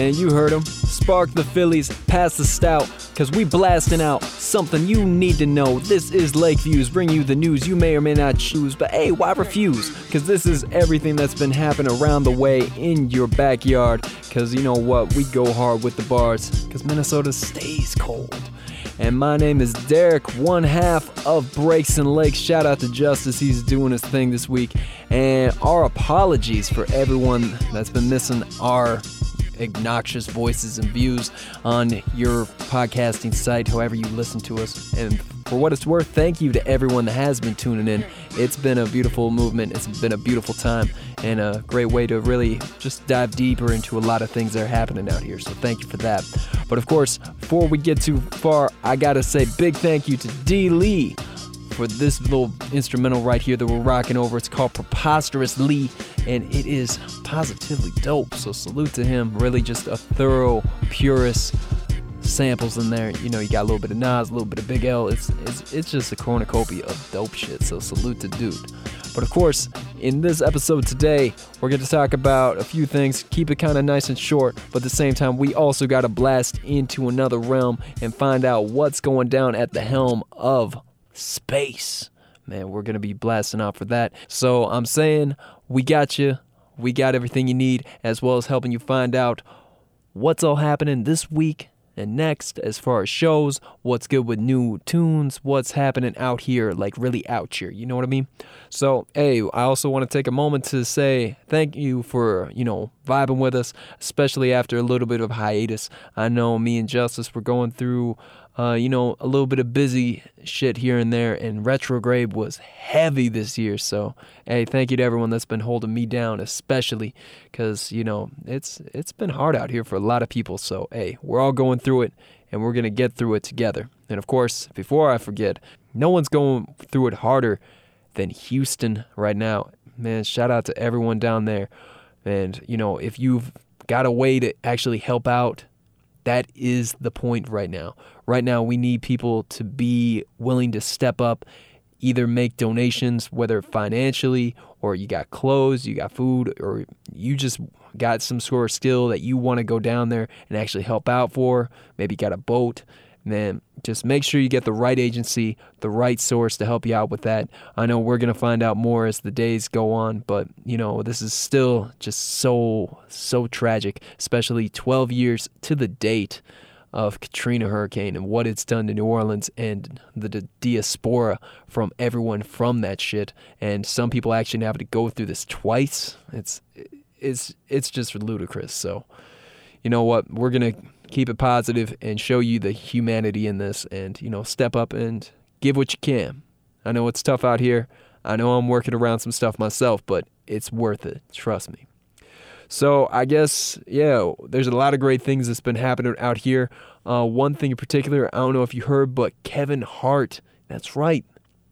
Man, you heard him. Spark the Phillies, pass the stout, cause we blasting out something you need to know. This is Lakeviews, bring you the news you may or may not choose, but hey, why refuse? Cause this is everything that's been happening around the way in your backyard. Cause you know what, we go hard with the bars, cause Minnesota stays cold. And my name is Derek, one half of Breaks and Lakes. Shout out to Justice, he's doing his thing this week. And our apologies for everyone that's been missing our obnoxious voices and views on your podcasting site, however you listen to us. And for what it's worth, thank you to everyone that has been tuning in. It's been a beautiful movement, it's been a beautiful time, and a great way to really just dive deeper into a lot of things that are happening out here. So thank you for that. But of course, before we get too far, I gotta say big thank you to D. Lee for this little instrumental right here that we're rocking over. It's called Preposterous Lee, and it is positively dope. So salute to him. Really just a thorough, purist samples in there. You know, you got a little bit of Nas, a little bit of Big L. It's it's it's just a cornucopia of dope shit. So salute to dude. But of course, in this episode today, we're going to talk about a few things, keep it kind of nice and short, but at the same time, we also got to blast into another realm and find out what's going down at the helm of space. Man, we're going to be blasting out for that. So I'm saying we got you. We got everything you need, as well as helping you find out what's all happening this week and next as far as shows, what's good with new tunes, what's happening out here, like really out here. You know what I mean? So, hey, I also want to take a moment to say thank you for, you know, vibing with us, especially after a little bit of hiatus. I know me and Justice were going through uh, you know, a little bit of busy shit here and there, and retrograde was heavy this year. So, hey, thank you to everyone that's been holding me down, especially because you know it's it's been hard out here for a lot of people. So, hey, we're all going through it, and we're gonna get through it together. And of course, before I forget, no one's going through it harder than Houston right now. Man, shout out to everyone down there. And you know, if you've got a way to actually help out that is the point right now. Right now, we need people to be willing to step up, either make donations, whether financially or you got clothes, you got food, or you just got some sort of skill that you want to go down there and actually help out for. Maybe you got a boat man, just make sure you get the right agency, the right source to help you out with that. I know we're going to find out more as the days go on, but you know, this is still just so, so tragic, especially 12 years to the date of Katrina hurricane and what it's done to New Orleans and the, diaspora from everyone from that shit. And some people actually have to go through this twice. It's, it's, it's just ludicrous. So, you know what? We're going to keep it positive and show you the humanity in this and, you know, step up and give what you can. I know it's tough out here. I know I'm working around some stuff myself, but it's worth it. Trust me. So I guess, yeah, there's a lot of great things that's been happening out here. Uh, one thing in particular, I don't know if you heard, but Kevin Hart, that's right,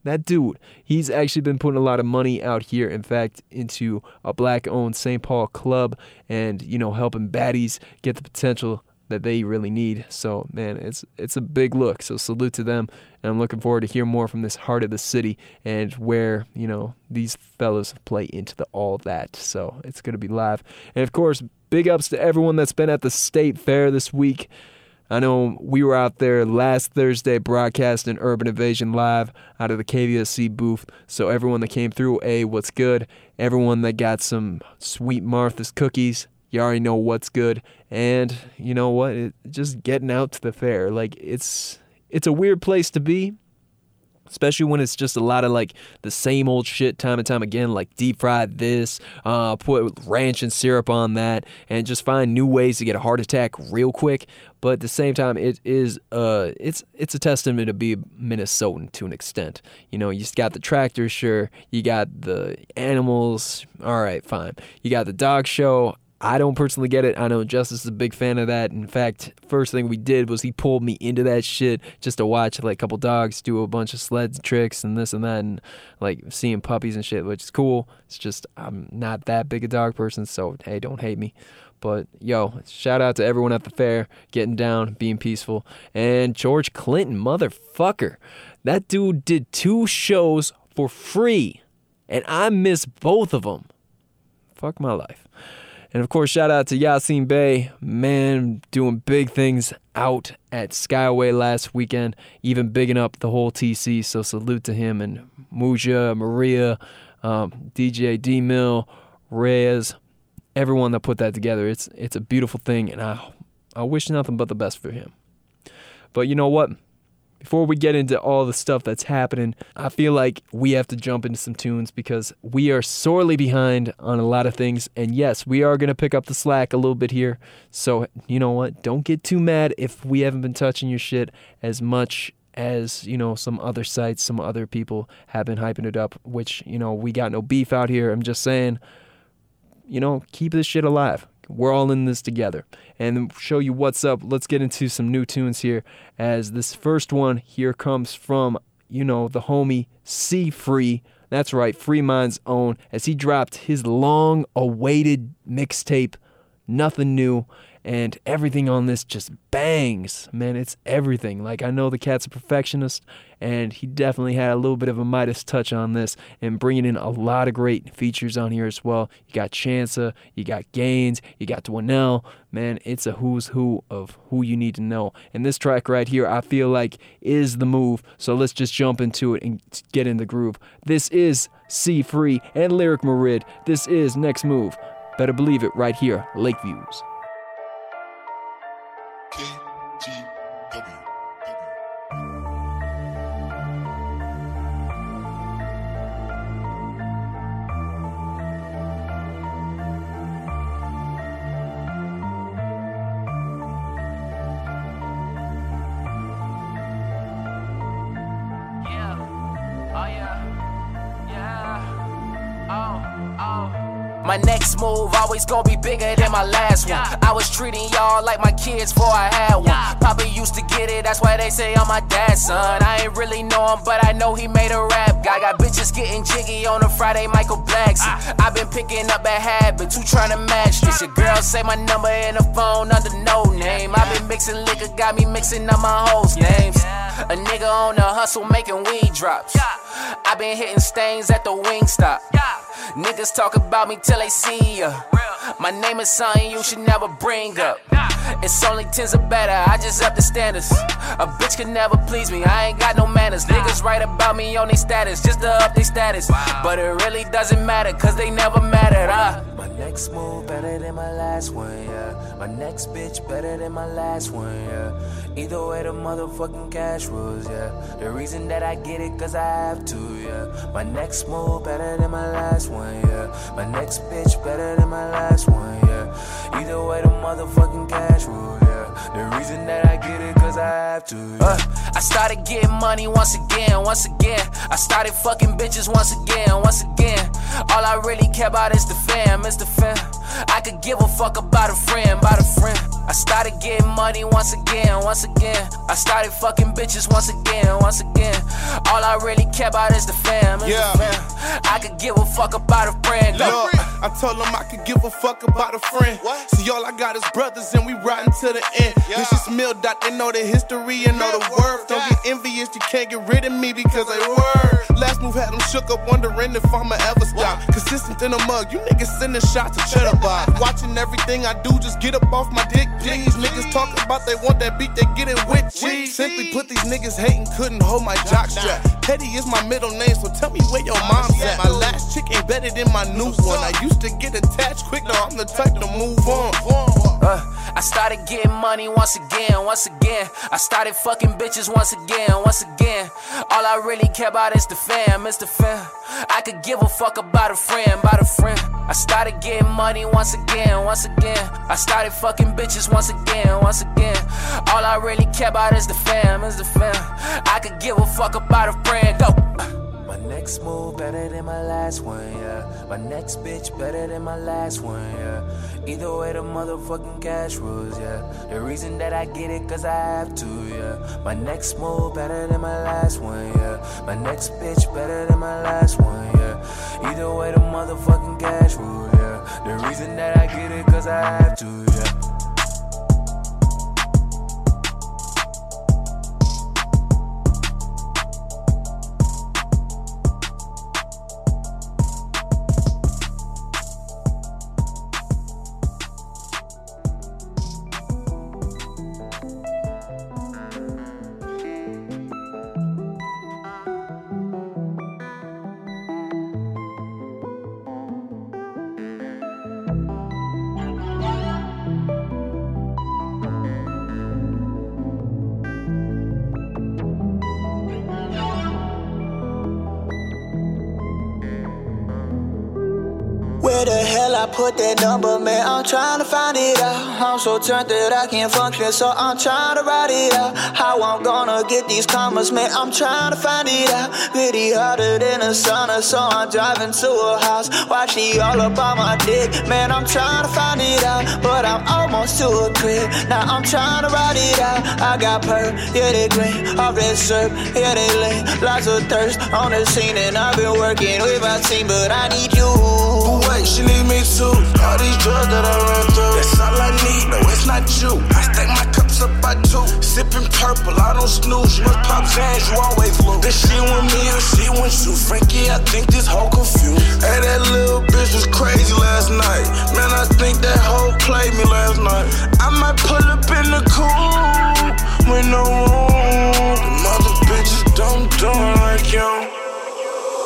that dude, he's actually been putting a lot of money out here, in fact, into a black owned St. Paul club and, you know, helping baddies get the potential that they really need. So man, it's it's a big look. So salute to them, and I'm looking forward to hear more from this heart of the city and where you know these fellows play into the all that. So it's gonna be live, and of course, big ups to everyone that's been at the state fair this week. I know we were out there last Thursday broadcasting Urban Invasion live out of the KVSC booth. So everyone that came through, a what's good? Everyone that got some sweet Martha's cookies, you already know what's good and you know what it, just getting out to the fair like it's it's a weird place to be especially when it's just a lot of like the same old shit time and time again like deep fried this uh, put ranch and syrup on that and just find new ways to get a heart attack real quick but at the same time it is uh it's it's a testament to be minnesotan to an extent. You know you just got the tractor sure you got the animals all right fine. You got the dog show I don't personally get it. I know Justice is a big fan of that. In fact, first thing we did was he pulled me into that shit just to watch like a couple dogs do a bunch of sled tricks and this and that and like seeing puppies and shit, which is cool. It's just I'm not that big a dog person, so hey, don't hate me. But yo, shout out to everyone at the fair getting down, being peaceful. And George Clinton, motherfucker. That dude did two shows for free. And I missed both of them. Fuck my life. And of course, shout out to Yasin Bey, man, doing big things out at Skyway last weekend, even bigging up the whole TC. So salute to him and Muja, Maria, um, DJ D Mill, Reyes, everyone that put that together. It's it's a beautiful thing, and I I wish nothing but the best for him. But you know what? Before we get into all the stuff that's happening, I feel like we have to jump into some tunes because we are sorely behind on a lot of things. And yes, we are going to pick up the slack a little bit here. So, you know what? Don't get too mad if we haven't been touching your shit as much as, you know, some other sites, some other people have been hyping it up, which, you know, we got no beef out here. I'm just saying, you know, keep this shit alive. We're all in this together. And show you what's up. Let's get into some new tunes here. As this first one here comes from, you know, the homie C Free. That's right, Free Mind's own, as he dropped his long awaited mixtape, Nothing New and everything on this just bangs. Man, it's everything. Like I know the cat's a perfectionist, and he definitely had a little bit of a Midas touch on this, and bringing in a lot of great features on here as well. You got Chansa, you got Gaines, you got Dwanell. Man, it's a who's who of who you need to know. And this track right here, I feel like is the move. So let's just jump into it and get in the groove. This is C Free and Lyric Marid. This is Next Move. Better believe it right here, Lakeviews. My next move always gonna be bigger than my last one. I was treating y'all like my kids before I had one. Papa used to get it, that's why they say I'm my dad's son. I ain't really know him, but I know he made a rap guy. Got bitches getting jiggy on a Friday, Michael Blackson. Ah. i been picking up bad habit, who trying to match this? Your girl say my number in the phone under no name. i been mixing liquor, got me mixing up my hoes' names. A nigga on the hustle making weed drops. I been hitting stains at the wing stop. Niggas talk about me till they see ya. My name is something you should never bring up. It's only tens or better, I just up the standards. A bitch can never please me, I ain't got no manners. Niggas write about me on their status, just to up their status. But it really doesn't matter, cause they never mattered, uh. My next move better than my last one, yeah. My next bitch better than my last one, yeah. Either way, the motherfucking cash rules, yeah. The reason that I get it, cause I have to, yeah. My next move better than my last one, yeah. My next bitch better than my last one, yeah. Either way, the motherfucking cash rules, yeah. The reason that I get it, cause I have to, yeah. Uh, I started getting money once again, once again. I started fucking bitches once again, once again. All I really care about is the fam, is the fam. I could give a fuck about a friend, about a friend. I started getting money once again, once again. I started fucking bitches once again, once again. All I really care about is the fam, is yeah. the fam. I could give a fuck about a friend. Look, I told them I could give a fuck about a friend. What? See, all I got is brothers and we riding to the end. Yeah. This is mill dot, they know the history and know the worth. Don't get envious, you can't get rid of me because I word. Last move had them shook up, wondering if I'ma ever stop. Consistent in the mug, you niggas sending shots to cheddar bar. Watching everything I do, just get up off my dick, please. Niggas talk about they want that beat, they get it with cheese. Simply put, these niggas hating, couldn't hold my jock strap. Teddy is my middle name, so tell me where your mom's at. My last chick ain't better than my new one. I used to get attached quick, now I'm the type to move on. Uh, I started getting money once again, once again. I started fucking bitches once again, once again. All I really care about is the fam, is the fam. I could give a fuck about a friend, about a friend. I started getting money once again, once again. I started fucking bitches once again, once again. All I really care about is the fam, is the fam. I could give a fuck about a friend, go My next move better than my last one, yeah. My next bitch better than my last one, yeah. Either way, the motherfucking cash rules, yeah. The reason that I get it, cause I have to, yeah. My next move better than my last one, yeah. My next bitch better than my last one, yeah. Either way, the motherfucking cash rules, yeah. The reason that I get it, cause I have to, yeah. Put that number, man? I'm trying to find it out. I'm so turned that I can't function, so I'm trying to write it out. How I'm gonna get these commas, man? I'm trying to find it out. Pretty harder than a sauna, so I'm driving to a house. Why she all up on my dick? Man, I'm trying to find it out, but I'm almost to a crib. Now I'm trying to write it out. I got purr, yeah, they green. Off that syrup, yeah, they lean. Lots of thirst on the scene, and I've been working with my team, but I need you. She need me too. All these drugs that I run through, that's all I need. No, it's not you. I stack my cups up by two. Sipping purple, I don't snooze. You must pop Zans, you always lose. This she with me or she with you. Frankie, I think this whole confused. Hey, that little bitch was crazy last night. Man, I think that hoe played me last night. I might pull up in the cool with no room. The mother bitches don't do like you.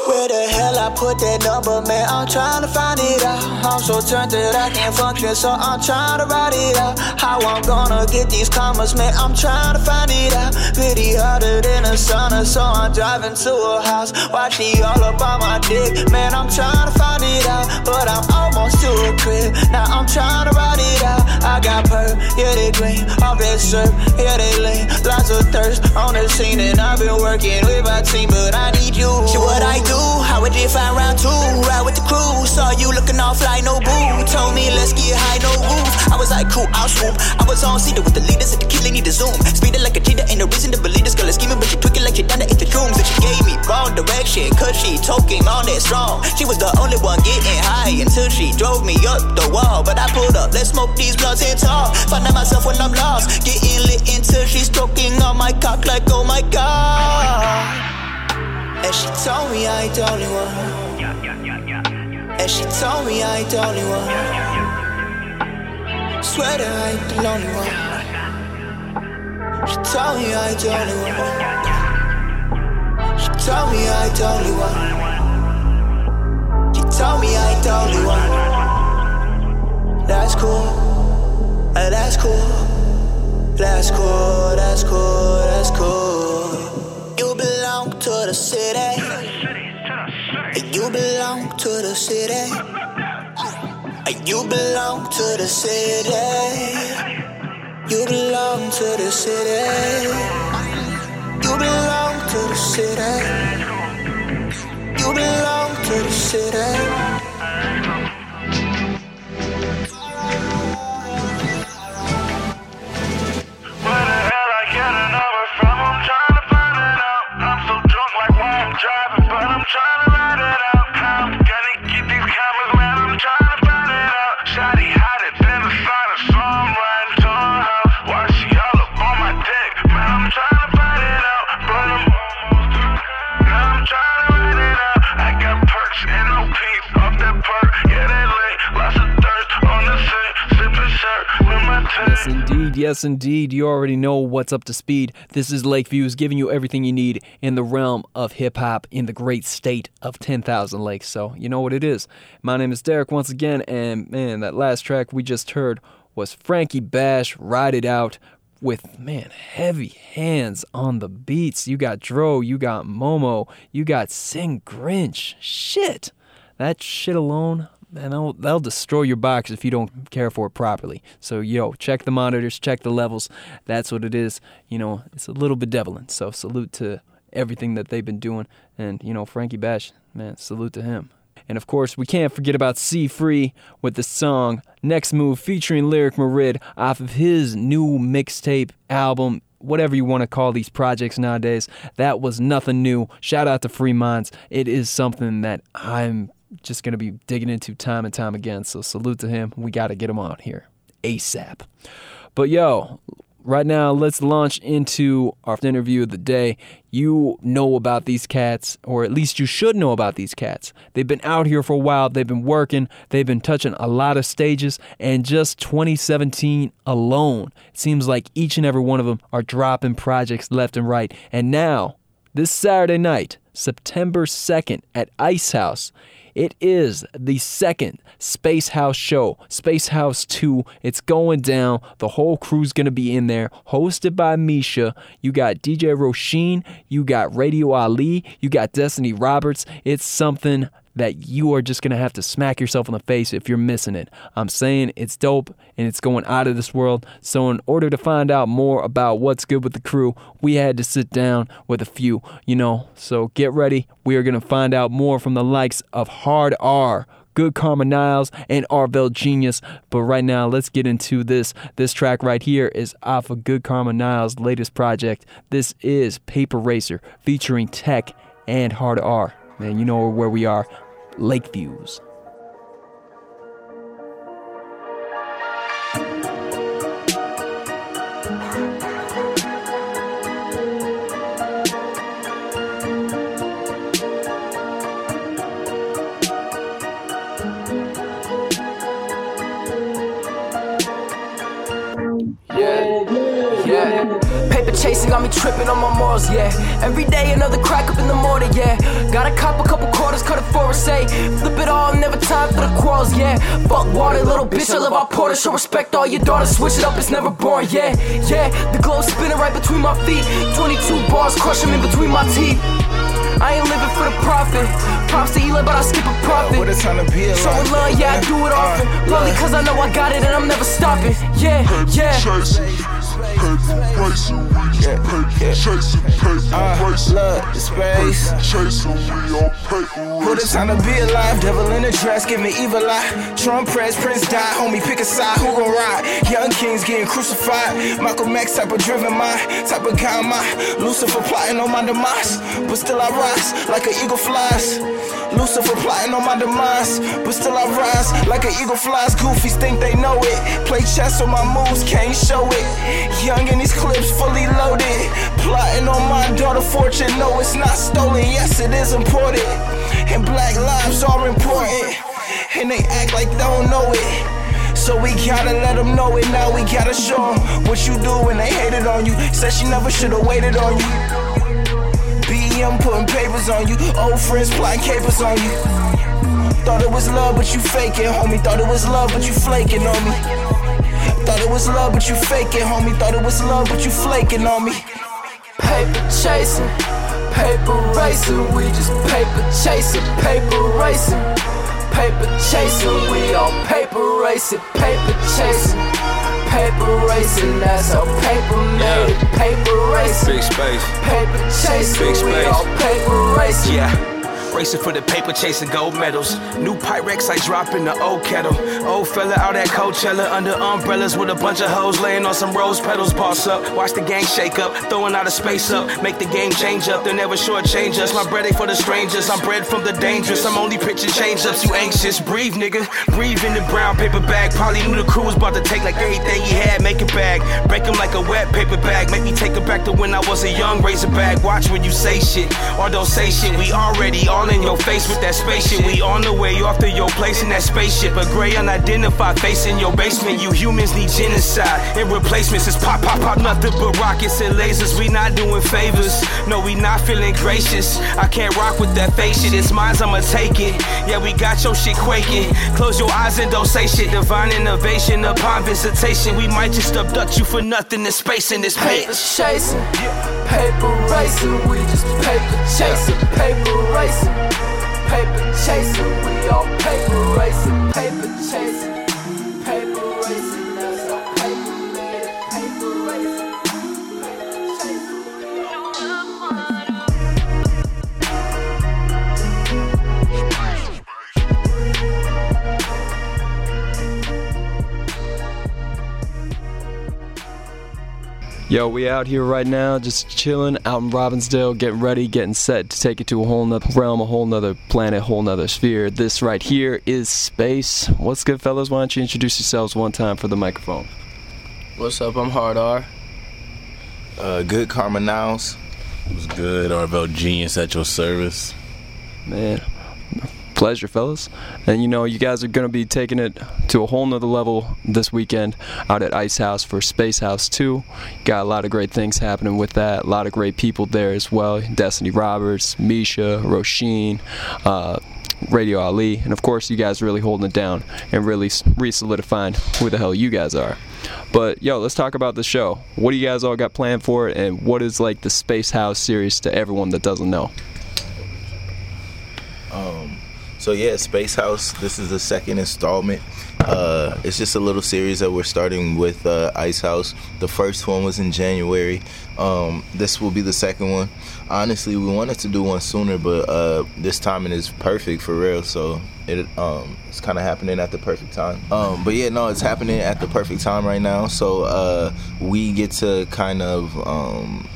Where the hell I put that number, man? I'm trying to find it out. I'm so turned that I can't function, so I'm trying to write it out. How I'm gonna get these commas, man? I'm trying to find it out. Pretty harder than a sauna, so I'm driving to a house. Why she all up on my dick? Man, I'm trying to find it out, but I'm almost to a crib. Now I'm trying to write it out. I got purr, yeah, they green. Off that syrup, yeah, they lean. Lots of thirst on the scene, and I've been working with my team, but I need you. Shit, what I do? How would you find round two? Ride with the crew. Saw you looking off like no boo. Told me let's get high, no roof. I was like, cool, I'll swoop. I was on cedar with the leaders at the killing, need to zoom. Speed it like a cheetah, ain't no reason to believe this girl is scheming, but she tweaking like she done it in the rooms. And she gave me wrong direction, cause she talking on that strong. She was the only one getting high until she drove me up the wall. But I pulled up, let's smoke these blunts and talk. Finding myself when I'm lost. Getting lit until she's stroking on my cock like, oh my god. And she told me I ain't the only one. And she told me I ain't the only one. Swear that I ain't the lonely one. She told me I ain't the only one. She told me I ain't the only one. She told me I ain't the only one. That's cool. Hey, that's cool. That's cool. That's cool. That's cool. You belong to the city. You belong to the city. You belong to the city. You belong to the city. You belong to the city. You belong to the city. Indeed. Yes, indeed. You already know what's up to speed. This is Lakeviews giving you everything you need in the realm of hip hop in the great state of 10,000 Lakes. So, you know what it is. My name is Derek once again, and man, that last track we just heard was Frankie Bash, Ride It Out, with, man, heavy hands on the beats. You got Dro, you got Momo, you got Sing Grinch. Shit. That shit alone, man, that'll, that'll destroy your box if you don't care for it properly. So, yo, check the monitors, check the levels. That's what it is. You know, it's a little benevolent. So, salute to everything that they've been doing. And, you know, Frankie Bash, man, salute to him. And of course, we can't forget about C Free with the song Next Move featuring Lyric Marid off of his new mixtape album. Whatever you want to call these projects nowadays, that was nothing new. Shout out to Free Minds. It is something that I'm just going to be digging into time and time again. So salute to him. We got to get him on here ASAP. But yo, right now let's launch into our interview of the day. You know about these cats, or at least you should know about these cats. They've been out here for a while, they've been working, they've been touching a lot of stages, and just 2017 alone, it seems like each and every one of them are dropping projects left and right. And now, this Saturday night, September 2nd at Ice House, it is the second Space House show, Space House 2. It's going down. The whole crew's going to be in there, hosted by Misha. You got DJ Roisin, you got Radio Ali, you got Destiny Roberts. It's something that you are just gonna have to smack yourself in the face if you're missing it. I'm saying it's dope and it's going out of this world. So, in order to find out more about what's good with the crew, we had to sit down with a few, you know. So, get ready. We are gonna find out more from the likes of Hard R. Good Karma Niles and Arvell Genius. But right now, let's get into this. This track right here is off of Good Karma Niles' latest project. This is Paper Racer featuring Tech and Hard R. Man, you know where we are. Lakeviews. Yeah. Chasing got me tripping on my morals, yeah. Every day another crack up in the morning, yeah. Gotta cop a couple quarters, cut it for a say. Flip it all, never time for the quarrels, yeah. Fuck water, little bitch, I love our porter. Show respect all your daughters, switch it up, it's never boring, yeah. Yeah, the glow spinning right between my feet. 22 bars, crush them in between my teeth. I ain't living for the profit. Props to Eli, but I skip a profit. What a time to be alive. Showing love, yeah, I do it uh, often. Uh. Probably cause I know I got it and I'm never stopping. Yeah, yeah. Paper racing, we just paper chasing, uh, paper racing, Look, the space. paper chasing, we all paper What a racing. time to be alive, devil in a dress, give me evil eye. Trump press, Prince die, homie, pick a side, who gon' ride? Young kings getting crucified. Malcolm X type of driven mind, type of guy am I. Lucifer plotting on my demise, but still I rise like an eagle flies. Lucifer plotting on my demise, but still I rise like an eagle flies. Goofies think they know it. Play chess on my moves, can't show it. Young in these clips, fully loaded. Plotting on my daughter fortune, no, it's not stolen. Yes, it is important. And black lives are important. And they act like they don't know it. So we gotta let them know it. Now we gotta show them what you do when they hated on you. Said she never should've waited on you. BM putting papers on you. Old friends plotting capers on you. Thought it was love, but you faking, homie. Thought it was love, but you flaking on me. Thought it was love, but you faking, homie. Thought it was love, but you flaking on me. Paper chasing, paper racing, we just paper chasing, paper racing, paper chasing, we all paper racing, paper chasing, paper racing, that's how paper made it, paper racing, Big space. paper chasing, Big we space. all paper racing. Yeah. Racing for the paper, chasing gold medals. New Pyrex, I drop in the old kettle. Old fella out at Coachella under umbrellas with a bunch of hoes laying on some rose petals. Boss up, watch the gang shake up, throwing out a space up, make the game change up. They'll never shortchange us. My bread ain't for the strangers. I'm bred from the dangerous. I'm only pitching change ups. You anxious? Breathe, nigga. Breathe in the brown paper bag. Probably knew the crew was about to take like everything he had, make it back. Break him like a wet paper bag. Make me take it back to when I was a young razorback. Watch when you say shit or don't say shit. We already all in your face with that spaceship. We on the way off to your place in that spaceship. A gray unidentified face in your basement. You humans need genocide and replacements. It's pop, pop, pop, nothing but rockets and lasers. We not doing favors. No, we not feeling gracious. I can't rock with that face shit. It's mine, I'ma take it. Yeah, we got your shit quaking. Close your eyes and don't say shit. Divine innovation upon visitation. We might just abduct you for nothing in space in this Paper chasing, paper racing, we just paper chasing, paper racing, paper chasing, we all paper racing, paper chasing, Yo, we out here right now, just chilling out in Robbinsdale, getting ready, getting set to take it to a whole nother realm, a whole nother planet, a whole nother sphere. This right here is space. What's good, fellas? Why don't you introduce yourselves one time for the microphone? What's up? I'm Hard R. Uh, good Karma Niles. was good. Arvell Genius at your service. Man, pleasure, fellas. And you know, you guys are going to be taking it to a whole nother level this weekend out at Ice House for Space House 2. Got a lot of great things happening with that. A lot of great people there as well. Destiny Roberts, Misha, Roisin, uh, Radio Ali, and of course, you guys really holding it down and really re solidifying who the hell you guys are. But yo, let's talk about the show. What do you guys all got planned for it, and what is like the Space House series to everyone that doesn't know? So yeah, Space House. This is the second installment. Uh, it's just a little series that we're starting with uh, Ice House. The first one was in January. Um, this will be the second one. Honestly, we wanted to do one sooner, but uh, this timing is perfect for real. So it um, it's kind of happening at the perfect time. Um, but yeah, no, it's happening at the perfect time right now. So uh, we get to kind of. Um,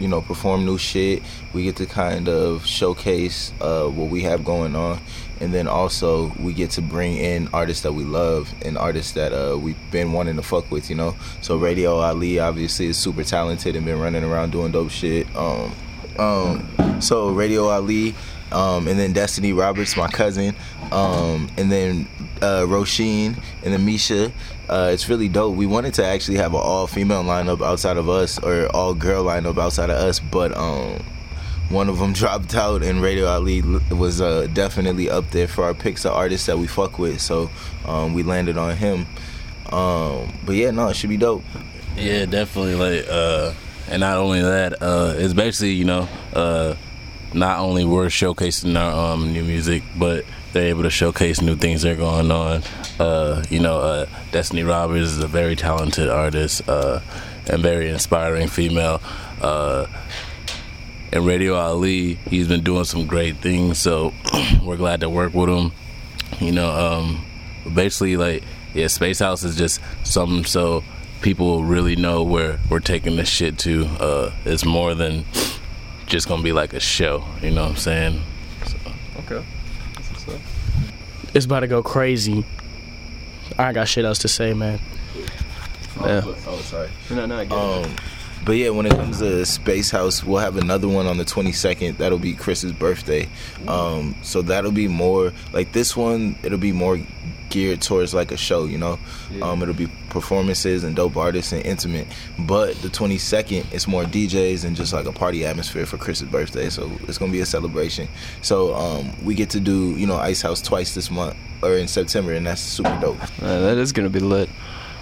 you know, perform new shit. We get to kind of showcase uh, what we have going on, and then also we get to bring in artists that we love and artists that uh, we've been wanting to fuck with. You know, so Radio Ali obviously is super talented and been running around doing dope shit. Um, um, so Radio Ali. Um, and then Destiny Roberts, my cousin, um, and then uh, and then Misha. Uh, it's really dope. We wanted to actually have an all female lineup outside of us, or all girl lineup outside of us, but um, one of them dropped out, and Radio Ali was uh, definitely up there for our picks of artists that we fuck with. So um, we landed on him. Um, but yeah, no, it should be dope. Yeah, definitely. Like, uh, and not only that, uh, it's basically you know, uh, not only we're showcasing our um, new music, but they're able to showcase new things that are going on. Uh, you know, uh, Destiny Roberts is a very talented artist uh, and very inspiring female. And Radio Ali, he's been doing some great things, so we're glad to work with him. You know, um, basically, like, yeah, Space House is just something so people really know where we're taking this shit to. Uh, it's more than just gonna be like a show, you know what I'm saying? So. Okay. It's about to go crazy. I got shit else to say, man. Yeah. Oh, sorry. No, no, I get Um, but yeah, when it comes to Space House, we'll have another one on the 22nd. That'll be Chris's birthday. Um, so that'll be more like this one. It'll be more geared towards like a show, you know. Um, it'll be performances and dope artists and intimate. But the 22nd, it's more DJs and just like a party atmosphere for Chris's birthday. So it's gonna be a celebration. So um, we get to do you know Ice House twice this month or in September, and that's super dope. Uh, that is going to be lit.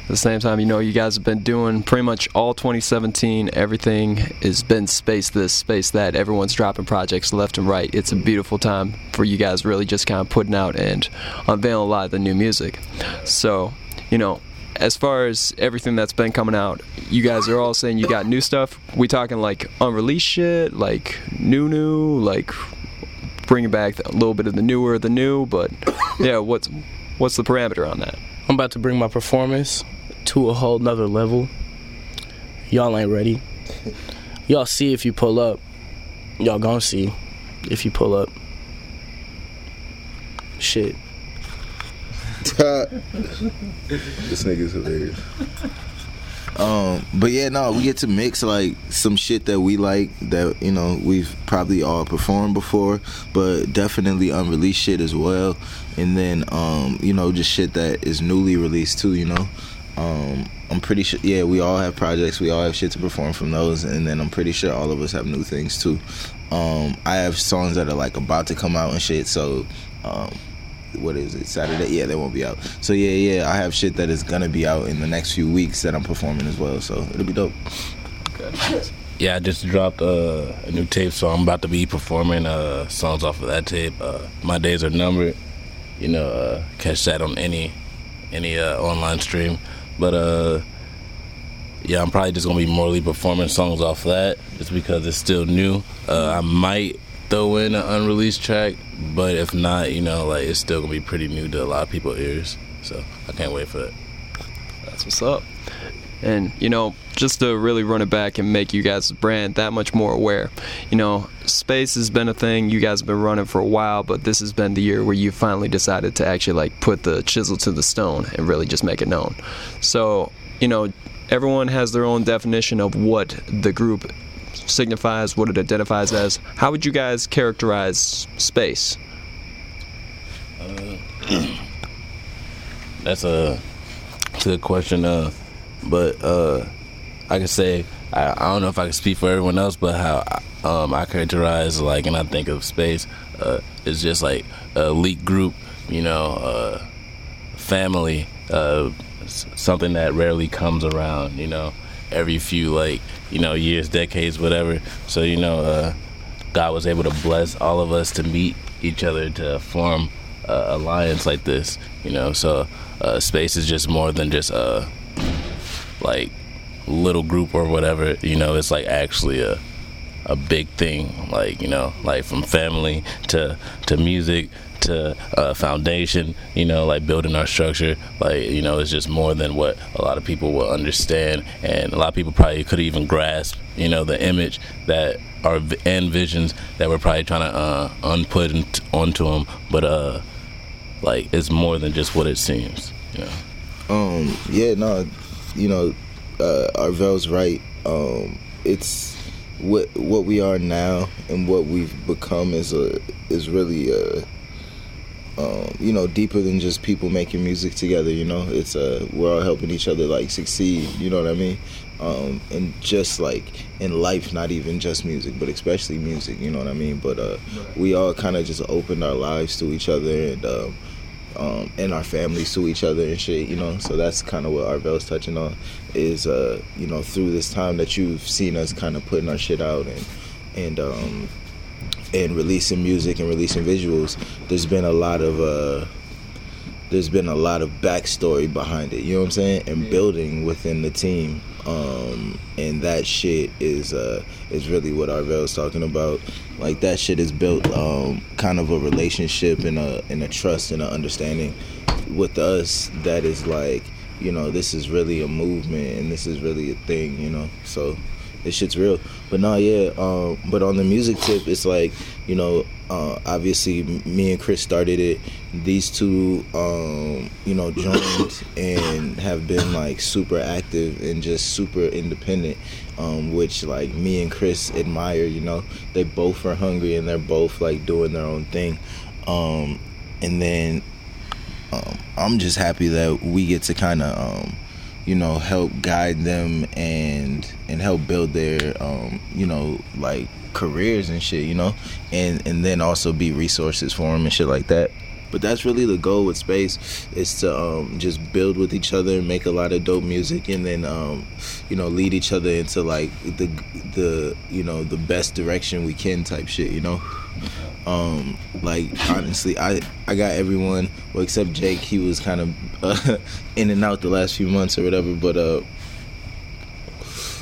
At the same time, you know, you guys have been doing pretty much all 2017. Everything has been space this, space that. Everyone's dropping projects left and right. It's a beautiful time for you guys really just kind of putting out and unveiling a lot of the new music. So, you know, as far as everything that's been coming out, you guys are all saying you got new stuff. We talking like unreleased shit, like new, new, like bringing back a little bit of the newer, the new. But yeah, what's what's the parameter on that? I'm about to bring my performance to a whole nother level. Y'all ain't ready. Y'all see if you pull up. Y'all gonna see if you pull up. Shit. this nigga's hilarious. Um, but yeah, no, we get to mix like some shit that we like that you know we've probably all performed before, but definitely unreleased shit as well. And then um, you know just shit that is newly released too. You know, um, I'm pretty sure. Yeah, we all have projects. We all have shit to perform from those, and then I'm pretty sure all of us have new things too. Um, I have songs that are like about to come out and shit. So. Um, what is it Saturday? Yeah, they won't be out. So yeah, yeah, I have shit that is gonna be out in the next few weeks that I'm performing as well. So it'll be dope. Yeah, I just dropped uh, a new tape, so I'm about to be performing uh, songs off of that tape. Uh, My days are numbered. You know, uh, catch that on any any uh, online stream. But uh, yeah, I'm probably just gonna be morely performing songs off that, just because it's still new. Uh, I might throw in an unreleased track, but if not, you know, like it's still gonna be pretty new to a lot of people's ears. So I can't wait for that. That's what's up. And you know, just to really run it back and make you guys' brand that much more aware. You know, space has been a thing you guys have been running for a while, but this has been the year where you finally decided to actually like put the chisel to the stone and really just make it known. So, you know, everyone has their own definition of what the group signifies, what it identifies as. How would you guys characterize space? That's a, that's a good question. Uh, but uh, I can say I, I don't know if I can speak for everyone else, but how um, I characterize like, and I think of space uh, is just like a elite group, you know, uh, family, uh, something that rarely comes around, you know, every few like you know years, decades, whatever. So you know, uh, God was able to bless all of us to meet each other to form alliance like this, you know. So uh, space is just more than just a like little group or whatever. You know, it's like actually a a big thing. Like you know, like from family to to music to uh, foundation. You know, like building our structure. Like you know, it's just more than what a lot of people will understand, and a lot of people probably could even grasp. You know, the image that our and visions that we're probably trying to uh, unput onto them, but uh, like it's more than just what it seems. You know. Um, yeah, no, you know, uh, right. Um, it's what what we are now and what we've become is a is really uh um, you know deeper than just people making music together. You know, it's uh we're all helping each other like succeed. You know what I mean? Um, and just like in life, not even just music, but especially music. You know what I mean? But uh, we all kind of just opened our lives to each other and. Um, um, and our families to each other and shit, you know. So that's kind of what Arvell's touching on is, uh, you know, through this time that you've seen us kind of putting our shit out and and um, and releasing music and releasing visuals. There's been a lot of uh, there's been a lot of backstory behind it. You know what I'm saying? And building within the team. Um, and that shit is uh, is really what Arvell's talking about. Like that shit is built um, kind of a relationship and a and a trust and an understanding with us that is like you know this is really a movement and this is really a thing. You know, so this shit's real. But no, yeah. Um, but on the music tip, it's like you know, uh, obviously me and Chris started it. These two, um, you know, joined and have been like super active and just super independent. Um, which like me and Chris admire. You know, they both are hungry and they're both like doing their own thing. Um, and then um, I'm just happy that we get to kind of, um, you know, help guide them and and help build their, um, you know, like careers and shit, you know, and and then also be resources for them and shit like that. But that's really the goal with space is to um, just build with each other, and make a lot of dope music, and then um, you know lead each other into like the the you know the best direction we can type shit, you know. Um, like honestly, I I got everyone well except Jake. He was kind of uh, in and out the last few months or whatever. But uh,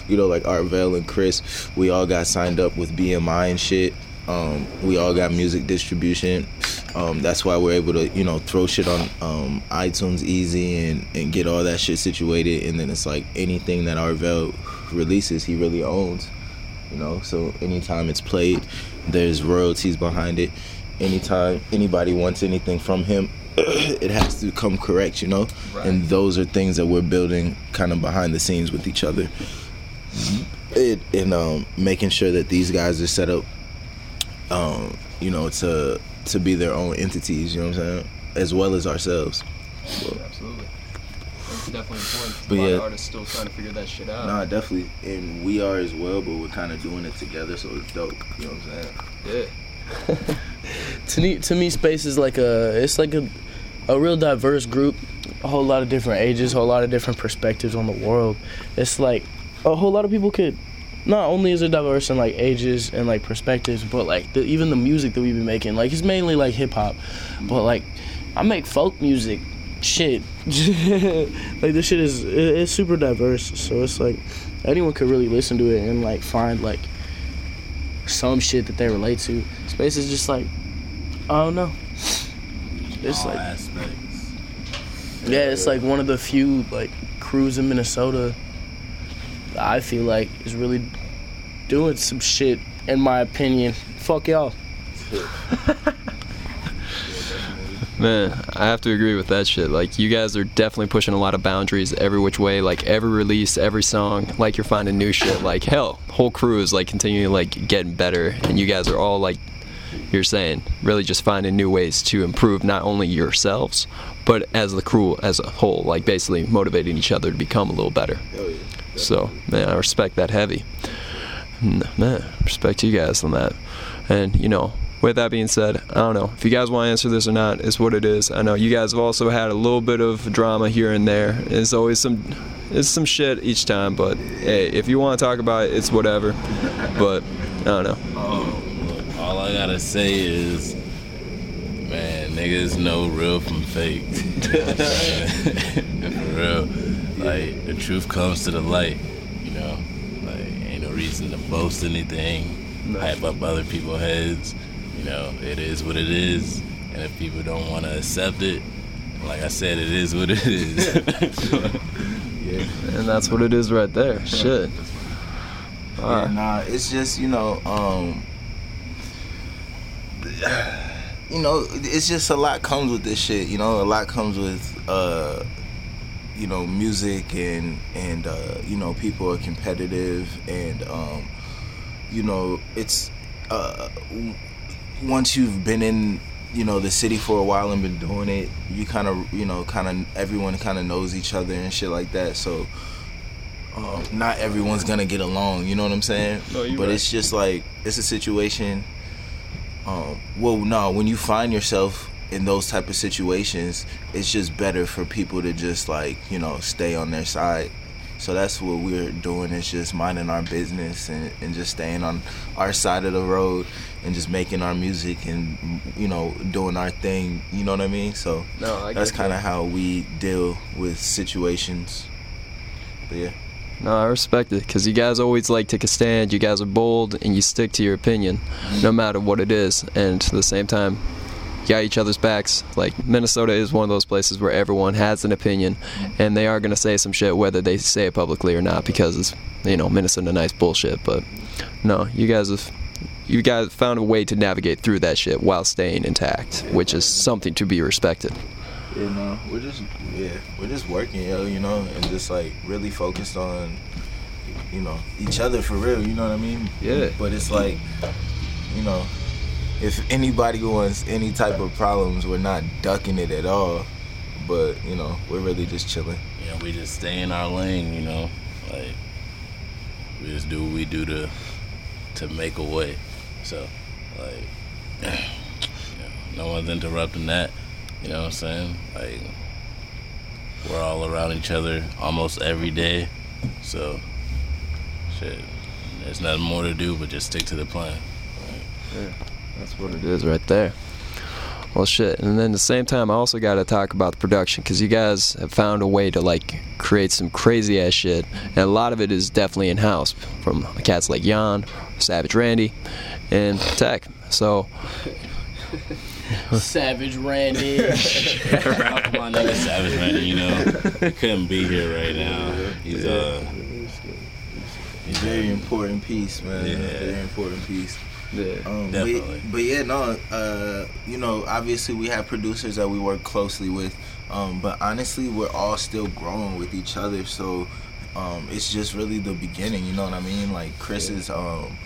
you know, like Arvell and Chris, we all got signed up with BMI and shit. Um, we all got music distribution. Um, that's why we're able to, you know, throw shit on um, iTunes easy and, and get all that shit situated. And then it's like anything that Arvell releases, he really owns. You know, so anytime it's played, there's royalties behind it. Anytime anybody wants anything from him, it has to come correct, you know? And those are things that we're building kind of behind the scenes with each other. It, and um, making sure that these guys are set up, um, you know, to to be their own entities, you know what I'm saying? As well as ourselves. So, Absolutely. It's definitely important. But a lot yeah. of artists still trying to figure that shit out. Nah, definitely. And we are as well, but we're kind of doing it together, so it's dope. You know what I'm saying? Yeah. to me, to me, space is like a it's like a a real diverse group, a whole lot of different ages, a whole lot of different perspectives on the world. It's like a whole lot of people could. Not only is it diverse in like ages and like perspectives, but like the, even the music that we be making, like it's mainly like hip hop, but like I make folk music, shit. like this shit is it- it's super diverse, so it's like anyone could really listen to it and like find like some shit that they relate to. Space is just like I don't know. It's All like aspects. yeah, it's like one of the few like crews in Minnesota that I feel like is really doing some shit in my opinion. Fuck y'all. Man, I have to agree with that shit. Like, you guys are definitely pushing a lot of boundaries every which way. Like, every release, every song, like, you're finding new shit. Like, hell, whole crew is, like, continuing, like, getting better. And you guys are all, like, you're saying, really just finding new ways to improve not only yourselves, but as the crew as a whole. Like, basically motivating each other to become a little better. So, man, I respect that heavy. Man, respect you guys on that. And, you know, with that being said, I don't know if you guys want to answer this or not. It's what it is. I know you guys have also had a little bit of drama here and there. It's always some, it's some shit each time. But hey, if you want to talk about it, it's whatever. But I don't know. Oh, look, all I gotta say is, man, niggas know real from fake. For real. Like the truth comes to the light, you know. Like ain't no reason to boast anything, hype up other people's heads. Know, it is what it is. And if people don't want to accept it, like I said, it is what it is. And that's what it is right there. Shit. Yeah, nah, it's just you know, um, you know, it's just a lot comes with this shit. You know, a lot comes with, uh, you know, music and and uh, you know, people are competitive and um, you know, it's uh, once you've been in you know the city for a while and been doing it, you kind of you know kind of everyone kind of knows each other and shit like that. So um, not everyone's gonna get along. You know what I'm saying? No, but right. it's just like it's a situation. Um, well, no, when you find yourself in those type of situations, it's just better for people to just like you know stay on their side. So that's what we're doing is just minding our business and, and just staying on our side of the road and just making our music and you know doing our thing. You know what I mean? So No, I that's kind of how we deal with situations. But yeah. No, I respect it because you guys always like take a stand. You guys are bold and you stick to your opinion, no matter what it is. And at the same time, you got each other's backs. Like Minnesota is one of those places where everyone has an opinion, and they are gonna say some shit whether they say it publicly or not because it's you know Minnesota nice bullshit. But no, you guys have. You guys found a way to navigate through that shit while staying intact, which is something to be respected. Yeah, no, we're just yeah, we're just working, yo, you know, and just like really focused on, you know, each other for real. You know what I mean? Yeah. But it's like, you know, if anybody wants any type of problems, we're not ducking it at all. But you know, we're really just chilling. Yeah, we just stay in our lane, you know. Like we just do what we do to to make a way. So, like, you know, no one's interrupting that. You know what I'm saying? Like, we're all around each other almost every day. So, shit, there's nothing more to do but just stick to the plan. Yeah. That's what it is right there. Well, shit. And then at the same time, I also got to talk about the production because you guys have found a way to like create some crazy ass shit, and a lot of it is definitely in house from cats like Jan, Savage Randy, and Tech. So Savage Randy. My nigga Savage Man, you know, couldn't be here right now. He's uh, It's a very important piece, man. Yeah. Very important piece. yeah, Um, Definitely. But, but yeah, no, uh, you know, obviously we have producers that we work closely with, um, but honestly, we're all still growing with each other. So um, it's just really the beginning. You know what I mean? Like Chris is um,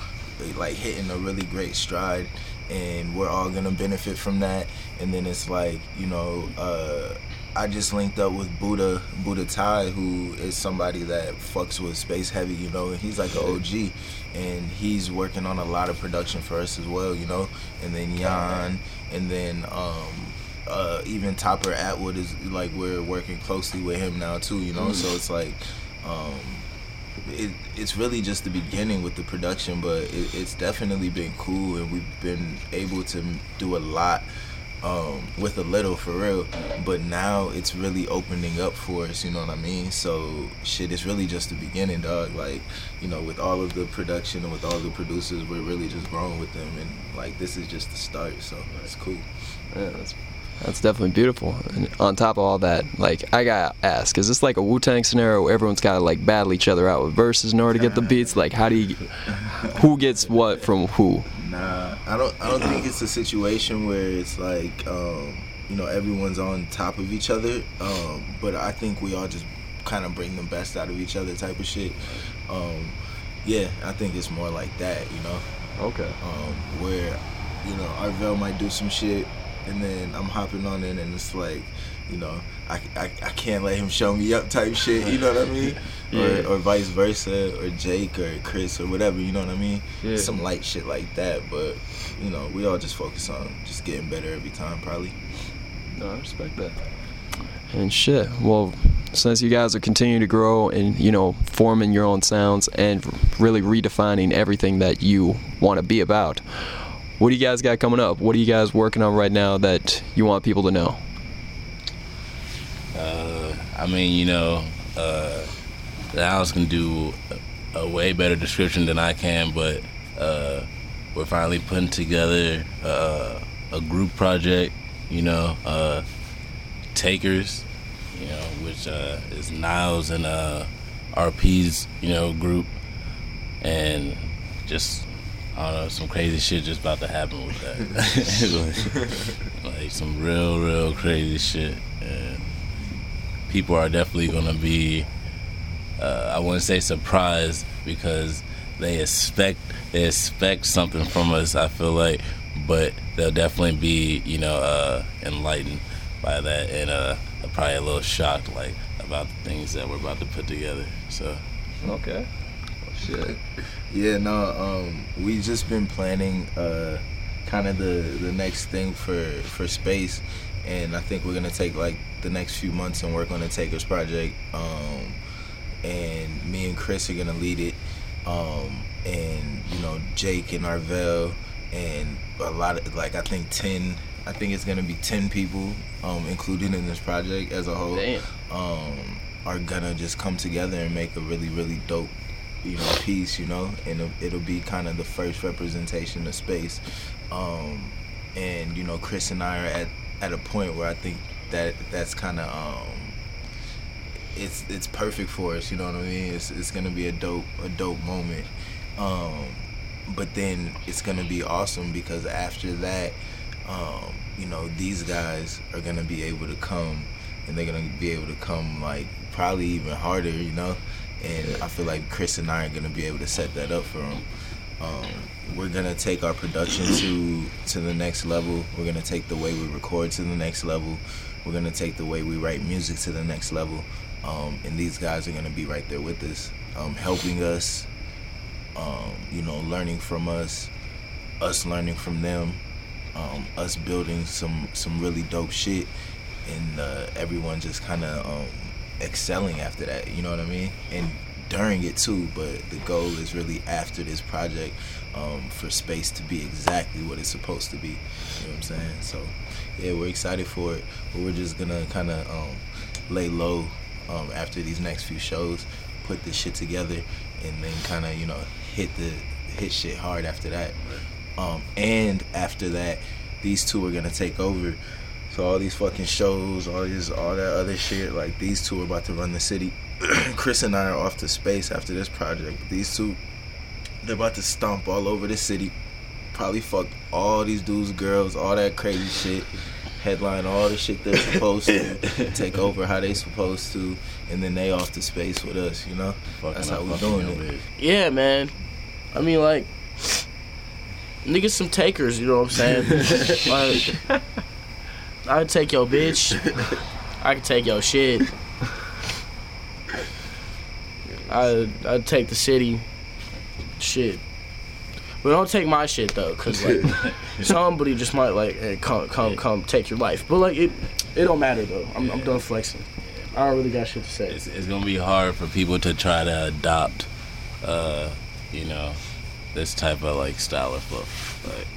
like hitting a really great stride, and we're all gonna benefit from that. And then it's like you know. Uh, I just linked up with Buddha Buddha Tai, who is somebody that fucks with Space Heavy, you know, and he's like an OG, and he's working on a lot of production for us as well, you know. And then Jan, and then um, uh, even Topper Atwood is like we're working closely with him now too, you know. So it's like. Um, it, it's really just the beginning with the production, but it, it's definitely been cool, and we've been able to do a lot um, with a little for real. But now it's really opening up for us, you know what I mean? So shit, it's really just the beginning, dog. Like you know, with all of the production and with all the producers, we're really just growing with them, and like this is just the start. So it's cool. yeah that's, that's definitely beautiful. And on top of all that, like I got to ask, is this like a Wu Tang scenario? Where everyone's got to like battle each other out with verses in order to get the beats. Like, how do you, who gets what from who? Nah, I don't. I don't think it's a situation where it's like, um, you know, everyone's on top of each other. Um, but I think we all just kind of bring the best out of each other, type of shit. Um, yeah, I think it's more like that, you know, Okay. um, where, you know, Arvell might do some shit, and then I'm hopping on it, and it's like, you know, I, I, I can't let him show me up type shit. You know what I mean? Yeah. Or, or vice versa, or Jake or Chris or whatever. You know what I mean? Yeah. Some light shit like that, but you know, we all just focus on just getting better every time, probably. No, I respect that. And shit. Well, since you guys are continuing to grow and you know forming your own sounds and really redefining everything that you want to be about, what do you guys got coming up? What are you guys working on right now that you want people to know? Uh, I mean, you know, uh, Alex can do a, way better description than I can, but uh, we're finally putting together uh, a group project. You know, uh, Takers. You know, which uh, is Niles and RP's. You know, group, and just I don't know, some crazy shit just about to happen with that. like, like some real, real crazy shit. And people are definitely gonna be uh, I wouldn't say surprised because they expect they expect something from us. I feel like, but they'll definitely be you know uh, enlightened by that and uh, probably a little shocked like about the things that we're about to put together. So okay, shit. Yeah, no, um, we just been planning uh, kind of the the next thing for for space, and I think we're gonna take like the next few months and work on the Takers project. Um, and me and Chris are gonna lead it, um, and you know Jake and Arvell and a lot of like I think ten. I think it's gonna be ten people um, included in this project as a whole. Damn. Um, are gonna just come together and make a really really dope you know piece you know and it'll, it'll be kind of the first representation of space. Um, and you know chris and i are at, at a point where i think that that's kind of um, it's it's perfect for us you know what i mean? It's, it's gonna be a dope a dope moment. Um, but then it's gonna be awesome because after that um, you know these guys are gonna be able to come and they're gonna be able to come like probably even harder you know and I feel like Chris and I are gonna be able to set that up for them. Um, we're gonna take our production to to the next level. We're gonna take the way we record to the next level. We're gonna take the way we write music to the next level. Um, and these guys are gonna be right there with us, um, helping us. Um, you know, learning from us, us learning from them, um, us building some some really dope shit, and uh, everyone just kind of um, excelling after that. You know what I mean? And during it too. But the goal is really after this project um, for space to be exactly what it's supposed to be. You know what I'm saying? So yeah, we're excited for it. But we're just gonna kind of um, lay low um, after these next few shows, put this shit together, and then kind of you know hit the hit shit hard after that. Um, and after that, these two are gonna take over. So all these fucking shows, all this, all that other shit, like these two are about to run the city. Chris and I are off to space after this project. These two, they're about to stomp all over the city. Probably fuck all these dudes, girls, all that crazy shit. Headline all the shit they're supposed to. take over how they supposed to, and then they off to space with us. You know, that's how we doing it. Yeah, man. I mean, like, niggas some takers. You know what I'm saying? like, I could take your bitch. I could take your shit. I I'd take the city. Shit. But don't take my shit though, cause like somebody just might like hey, come come come take your life. But like it it don't matter though. I'm I'm done flexing. I don't really got shit to say. it's, it's gonna be hard for people to try to adopt, uh, you know, this type of like style of flow. Like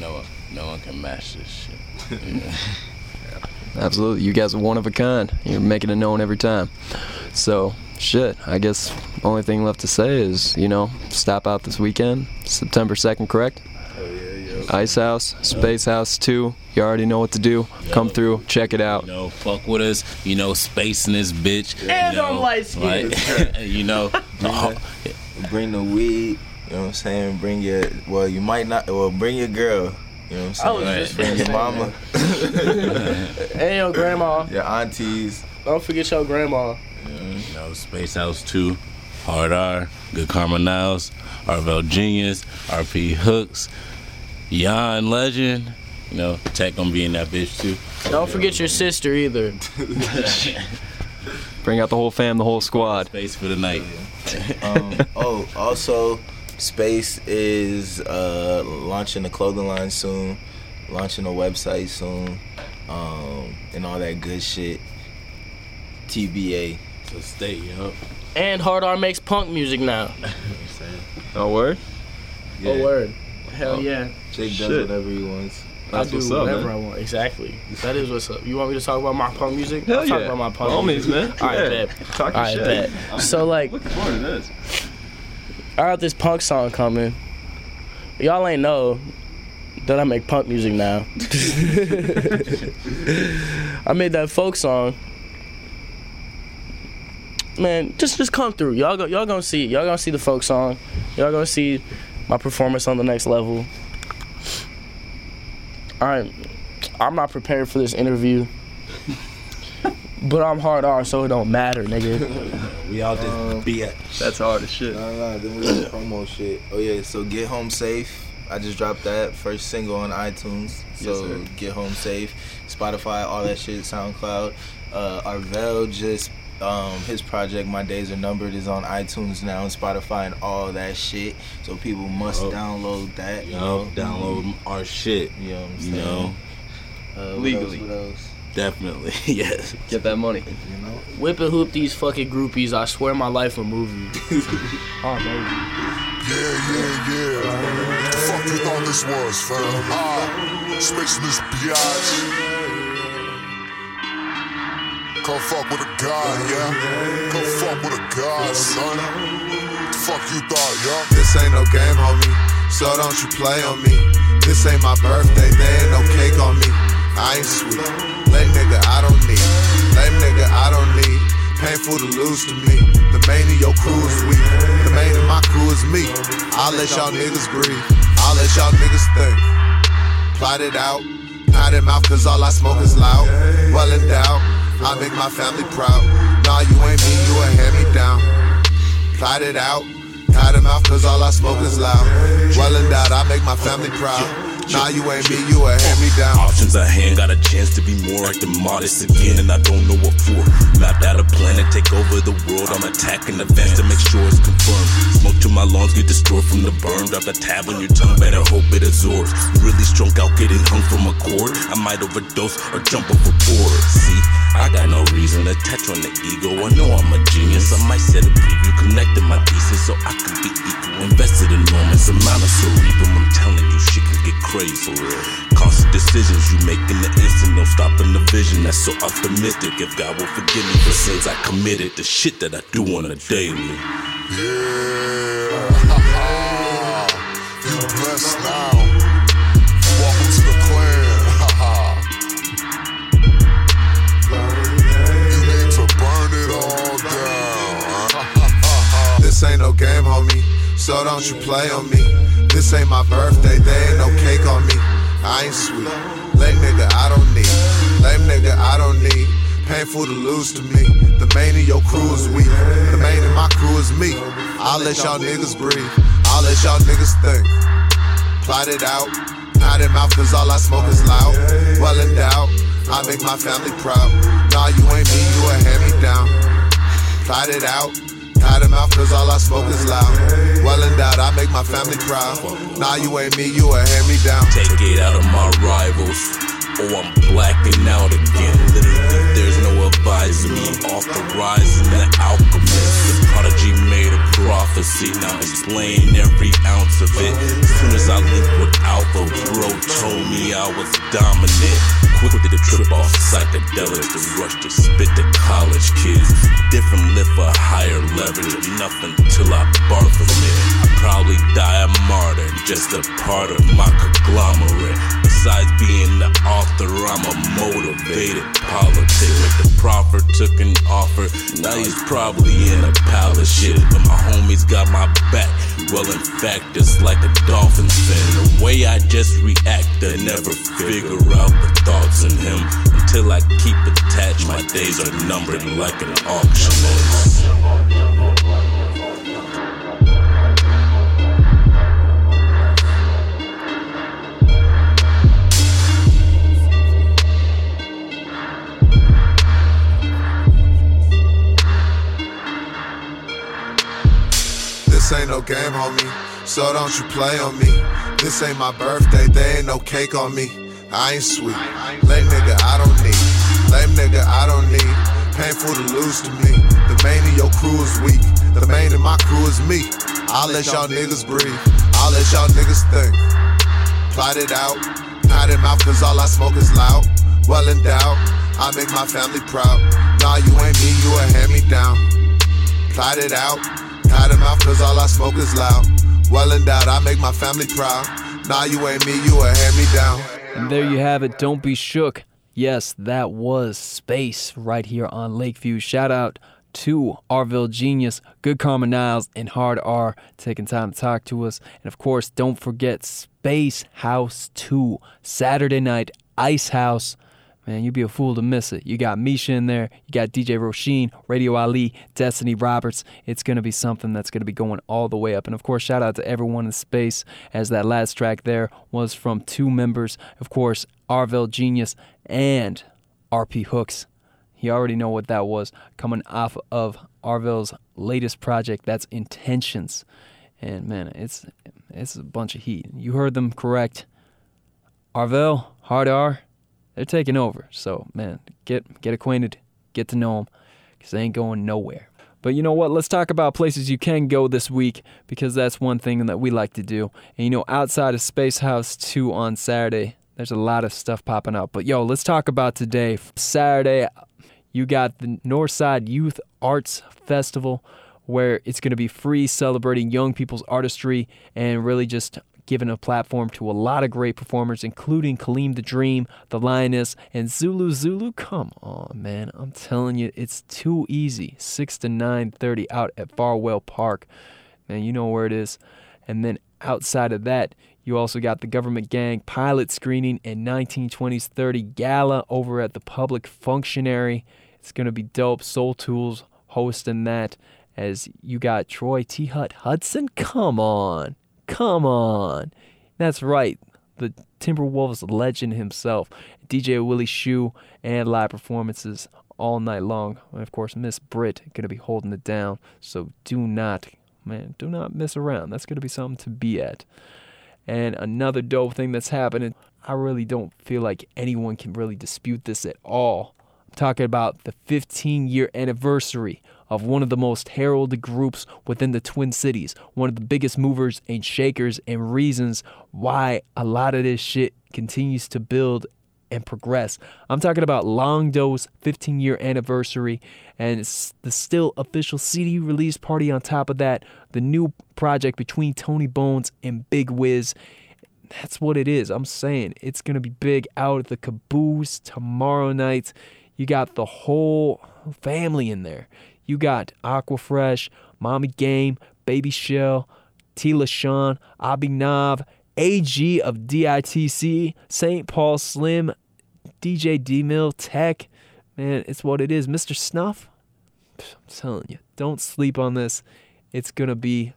no one, no one can match this shit. you know? Absolutely. You guys are one of a kind. You're making it known every time. So, shit, I guess only thing left to say is, you know, stop out this weekend. September 2nd, correct? Oh, yeah, yeah. Ice House, Space House 2. You already know what to do. Come through, check it out. You know, fuck with us. You know, space in this bitch. And you know, I'm light skinned. like, you know, oh, Bring the weed. You know what I'm saying? Bring your well, you might not. Well, bring your girl. You know what I'm I was saying? just bring your mama, Hey your grandma. your aunties. Don't forget your grandma. you know, Space House 2, Hard R, Good Karma Niles, Arvell Genius, RP Hooks, Yon Legend. You know, Tech gonna be in that bitch too. Don't forget your sister either. Bring out the whole fam, the whole squad. Space for the night. Um, oh, also, Space is uh, launching a clothing line soon, launching a website soon, um, and all that good shit. TBA. So stay, yo. And Hard R makes punk music now. Oh, word? Oh word. Hell yeah. Jake does Shit. whatever he wants. That's I do what's up, whatever man. I want. Exactly. That is what's up. You want me to talk about my punk music? Hell I'll talk about my punk Homies, music. man. All right, Yeah. bet. Talk your right, shit. bet. So like, Looking forward to this. I got this punk song coming. Y'all ain't know that I make punk music now. I made that folk song. Man, just just come through. Y'all go, y'all gonna see. Y'all gonna see the folk song. Y'all gonna see my performance on the next level. All right, I'm not prepared for this interview, but I'm hard on, so it don't matter, nigga. We all just be at. That's hard as shit. Nah, nah, then we got promo shit. Oh yeah, so get home safe. I just dropped that first single on iTunes. So sir. get home safe. Spotify, all that shit, SoundCloud. Uh, Arvell just um, his project My Days Are Numbered is on iTunes now and Spotify and all that shit. So people must Yup. download that. You Yo, know, download our shit. You know what I'm You know, Uh, what Legally. else, what else? Definitely. yes. Get that money. You know. Whip and hoop these fucking groupies. I swear my life a movie. oh, baby. Yeah, yeah, yeah. What The fuck you thought this was, fam? Ah, space in this biatch. Come fuck with a god, yeah? Come fuck with a god, son. The fuck you thought, yeah? This ain't no game, homie. So don't you play on me. This ain't my birthday, there ain't no cake on me. I ain't sweet. Lame nigga, I don't need. Lame nigga, I don't need. Painful to lose to me. The main of your crew is weak. The main of my crew is me. I'll let y'all niggas breathe. I'll let y'all niggas think. Plot it out. It mouth, cause all I smoke is loud. Well endowed. I make my family proud. Nah, you ain't me, you a hand me down. Plot it out. Hide him out cause all I smoke is loud. Well endowed, I make my family proud. Nah, you ain't me, you a hand me down. Options at hand, got a chance to be more acting modest again, and I don't know what for. Mapped out a plan to take over the world. I'm attacking the fence to make sure it's confirmed. Smoke till my lungs get destroyed from the burn. Drop the tab on your tongue, better hope it absorbs. Really strung out, getting hung from a cord. I might overdose or jump overboard. See, I got no reason to touch on the ego. I know I'm a genius. I might set a preview, connecting my thesis so I can be equal. Invested enormous amount of cerebrum. I'm telling you, shit can get crazy. Constant decisions you make in the instant, no stopping the vision. That's so optimistic. If God will forgive me for sins I committed, the shit that I do on a daily. Yeah. you blessed now. Welcome to the clan. you need to burn it all down. This ain't no game, homie. So don't you play on me. This ain't my birthday, there ain't no cake on me. I ain't sweet. Lame nigga, I don't need. Lame nigga, I don't need. Painful to lose to me. The main of your crew is weak. The main of my crew is me. I'll let y'all niggas breathe. I'll let y'all niggas think. Plot it out. It mouth cause all I smoke is loud. Well endowed. I make my family proud. Nah, you ain't me, you a hand me down. Plot it out. Hide him out cause all I smoke is loud. Well endowed, I make my family proud. Nah, you ain't me, you a hand me down. Take it out of my rivals. Oh, I'm blacking out again. Literally, there's no advising me. Authorizing the alchemist. The prodigy made a prophecy. Now explain every ounce of it. As soon as I linked with Alpha, bro told me I was dominant. Quick to the trip off psychedelics. The rush to spit the college kids. Different lift for higher leverage. Enough until I barf from it. Probably die a martyr. Just a part of my conglomerate. Besides being the author, I'm a motivated politic. Like the proffer, took an offer, now he's probably in a palace shit. But my homies got my back. Well, in fact, it's like a dolphin fin. The way I just react, I never figure out the thoughts in him. Until I keep attached, my days are numbered like an auction. No game, homie. So don't you play on me. This ain't my birthday, they ain't no cake on me. I ain't sweet. Lame nigga, I don't need. Lame nigga, I don't need. Painful to lose to me. The main of your crew is weak. The main of my crew is me. I'll let y'all niggas breathe. I'll let y'all niggas think. Plot it out. In mouth, cause all I smoke is loud. Well endowed. I make my family proud. Nah, you ain't me, you a hand me down. Plot it out. Mouth, cause all I smoke is loud. Well endowed. I make my family proud. Nah, you ain't me, you a hand me down. And there you have it. Don't be shook. Yes, that was Space right here on Lakeview. Shout out to Arvell Genius, Good Karma Niles, and Hard R taking time to talk to us. And of course, don't forget Space House 2, Saturday night, Ice House. Man, you'd be a fool to miss it. You got Misha in there, you got DJ Roshin, Radio Ali, Destiny Roberts. It's going to be something that's going to be going all the way up. And of course, shout out to everyone in space, as that last track there was from two members, of course, Arvell Genius and RP Hooks. You already know what that was coming off of Arvell's latest project. That's Intentions, and man, it's it's a bunch of heat. You heard them correct. Arvel, Hard R, they're taking over. So man, get get acquainted, get to know them, because they ain't going nowhere. But you know what? Let's talk about places you can go this week because that's one thing that we like to do. And you know, outside of Space House 2 on Saturday, there's a lot of stuff popping up. But yo, let's talk about today. Saturday, you got the Northside Youth Arts Festival where it's going to be free celebrating young people's artistry and really just giving a platform to a lot of great performers, including Kaleem the Dream, The Lioness, and Zulu Zulu. Come on, man. I'm telling you, it's too easy. 6 to 9.30 out at Folwell Park. Man, you know where it is. And then outside of that, you also got the Government Gang pilot screening and 1920s 30 gala over at the Public Functionary. It's going to be dope. Soul Tools hosting that as you got Troy T. Hut Hudson. Come on. Come on. That's right. The Timberwolves legend himself. DJ Willie Shoe and live performances all night long. And of course, Miss Britt going to be holding it down. So do not, man, do not miss around. That's going to be something to be at. And another dope thing that's happening, I really don't feel like anyone can really dispute this at all. I'm talking about the 15 year anniversary of one of the most heralded groups within the Twin Cities, one of the biggest movers and shakers and reasons why a lot of this shit continues to build and progress. I'm talking about Longdo's 15 year anniversary and it's the still official CD release party on top of that, the new project between Tony Bones and Big Wiz. That's what it is. I'm saying it's going to be big out at the caboose tomorrow night. You got the whole family in there. You got Aquafresh, Mommy Game, Baby Shell, Tila Sean, Abhinav, AG of DITC, St. Paul Slim, DJ D Mill, Tech. Man, it's what it is. Mr. Snuff, I'm telling you, don't sleep on this. It's going to be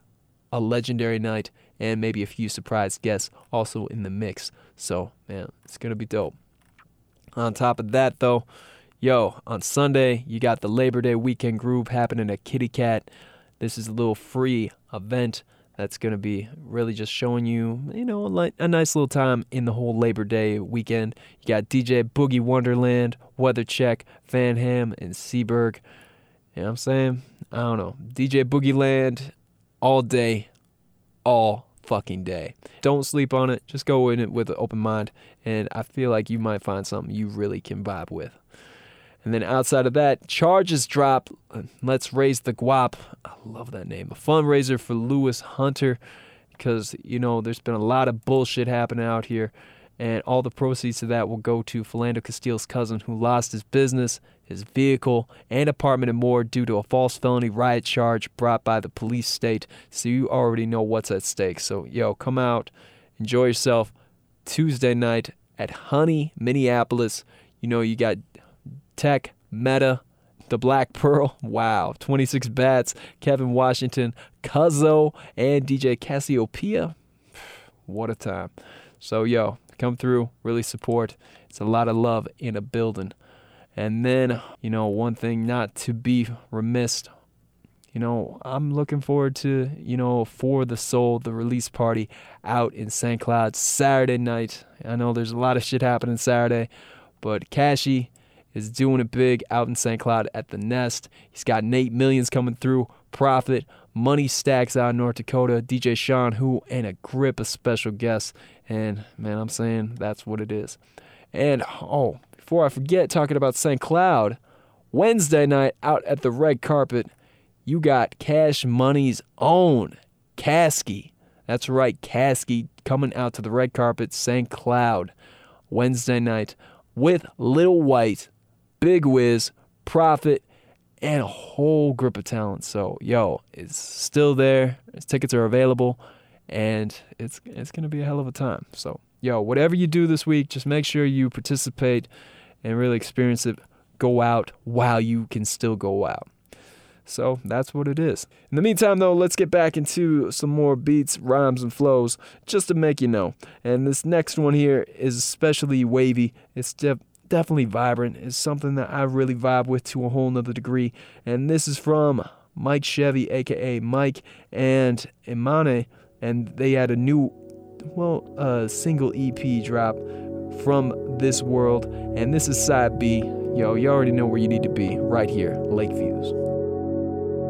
a legendary night and maybe a few surprise guests also in the mix. So, man, it's going to be dope. On top of that, though, yo, on Sunday, you got the Labor Day weekend groove happening at Kitty Cat. This is a little free event that's going to be really just showing you, you know, a, a nice little time in the whole Labor Day weekend. You got DJ Boogie Wonderland, Weather Check, Van Ham, and Seaberg. You know what I'm saying? I don't know. DJ Boogie Land all day, all fucking day. Don't sleep on it. Just go in it with an open mind. And I feel like you might find something you really can vibe with. And then outside of that, charges drop. Let's raise the guap. I love that name. A fundraiser for Louis Hunter because, you know, there's been a lot of bullshit happening out here. And all the proceeds of that will go to Philando Castile's cousin who lost his business, his vehicle, and apartment and more due to a false felony riot charge brought by the police state. So you already know what's at stake. So, yo, come out, enjoy yourself Tuesday night at Honey, Minneapolis. You know, you got Tech, Meta, the Black Pearl, wow, 26 bats, Kevin Washington, Cuzzo, and DJ Cassiopeia. What a time. So, yo, come through, really support. It's a lot of love in a building. And then, you know, one thing not to be remiss, you know, I'm looking forward to, you know, For the Soul, the release party out in St. Cloud Saturday night. I know there's a lot of shit happening Saturday, but Cashy is doing it big out in St. Cloud at the Nest. He's got Nate Millions coming through Profit, Money Stacks out in North Dakota, DJ Sean Who, and a grip of special guests. And man, I'm saying that's what it is. And oh, before I forget, talking about St. Cloud, Wednesday night out at the red carpet, you got Cash Money's own Caskey. That's right, Caskey coming out to the red carpet, St. Cloud, Wednesday night with Little White, Big Wiz, Prophet, and a whole group of talent. So, yo, it's still there. Tickets are available, and it's it's gonna be a hell of a time. So, yo, whatever you do this week, just make sure you participate and really experience it. Go out while you can still go out. So that's what it is. In the meantime, though, let's get back into some more beats, rhymes, and flows just to make you know. And this next one here is especially wavy. It's def- definitely vibrant. It's something that I really vibe with to a whole nother degree. And this is from Mike Chevy, aka Mike, and Imane. And they had a new, well, uh, single EP drop from this world. And this is side B. Yo, you already know where you need to be right here, Lakeviews.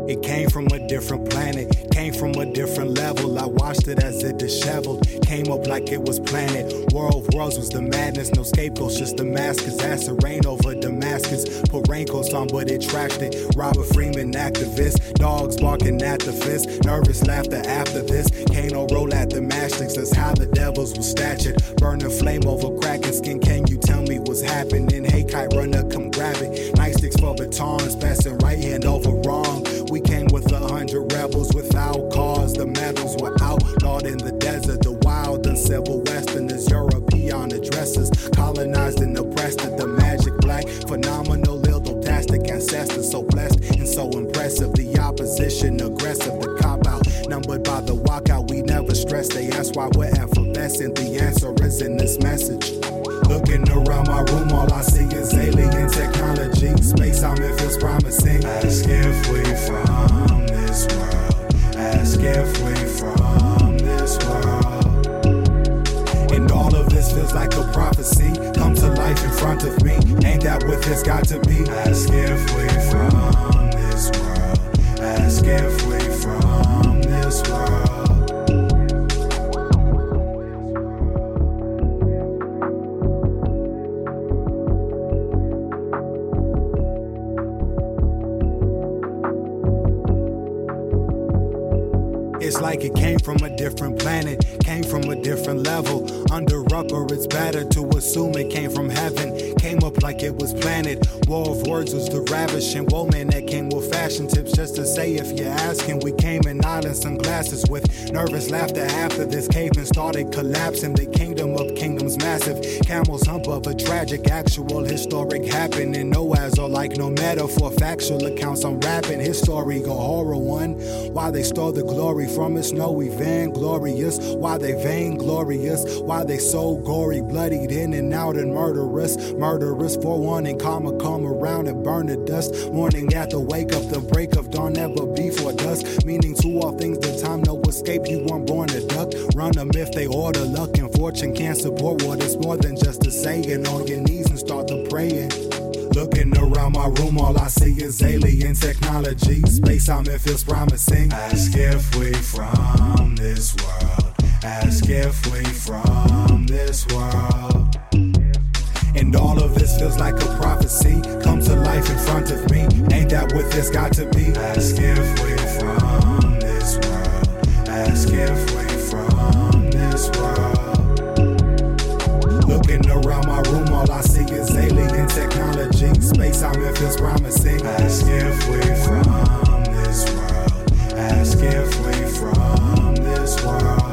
It came from a different planet, came from a different level. I watched it as it disheveled, came up like it was planted. World Worlds was the madness, no scapegoats, just Damascus. Asked to reign over Damascus. Put raincoats on, but it trashed it. Robert Freeman, activist, dogs barking at the fist. Nervous laughter after this. Kano roll at the matchsticks, that's how the devils was statured. Burning flame over cracking skin, can you tell me what's happening? Hey, kite runner, come grab it. Nightsticks for batons, passing right hand over wrong. In the desert. The wild and civil westerners, European addresses, colonized and oppressed. At the magic black, phenomenal, ildotastic ancestors, so blessed and so impressive. The opposition aggressive, the cop out, numbered by the walkout. We never stress. They ask why we're effervescent. The answer is in this message. Got to Why they stole the glory from us, no, we vainglorious. Why they vainglorious? Why they so gory, bloodied in and out and murderous? Murderous for warning, karma come around and burn to dust. Morning after wake up, the break of dawn never before dusk. Meaning to all things, the time no escape. You weren't born a duck. Run them if they order. Luck and fortune can't support what it's more than just a saying. On your knees and start to praying. Around my room, all I see is alien technology. Space I'm in feels promising. Ask if we from this world. Ask if we from this world. And all of this feels like a prophecy. Come to life in front of me. Ain't that what this got to be? Ask if we from this world. Ask if we from this world. Looking around my room, all I see is alien technology. Space I'm in feels promising. Ask if we from this world. Ask if we from this world.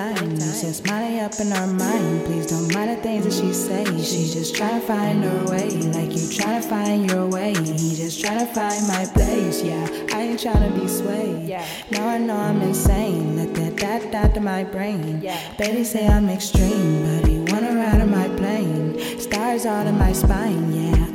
times. just Molly up in her mind, please don't mind the things that she say. She just tryna find her way, like you tryna find your way. He just tryna find my place. Yeah, I ain't tryna be swayed. Yeah. Now I know I'm insane. Let that dot dot to my brain. Yeah. Baby say I'm extreme, but he wanna ride on my plane. Stars out of my spine. Yeah.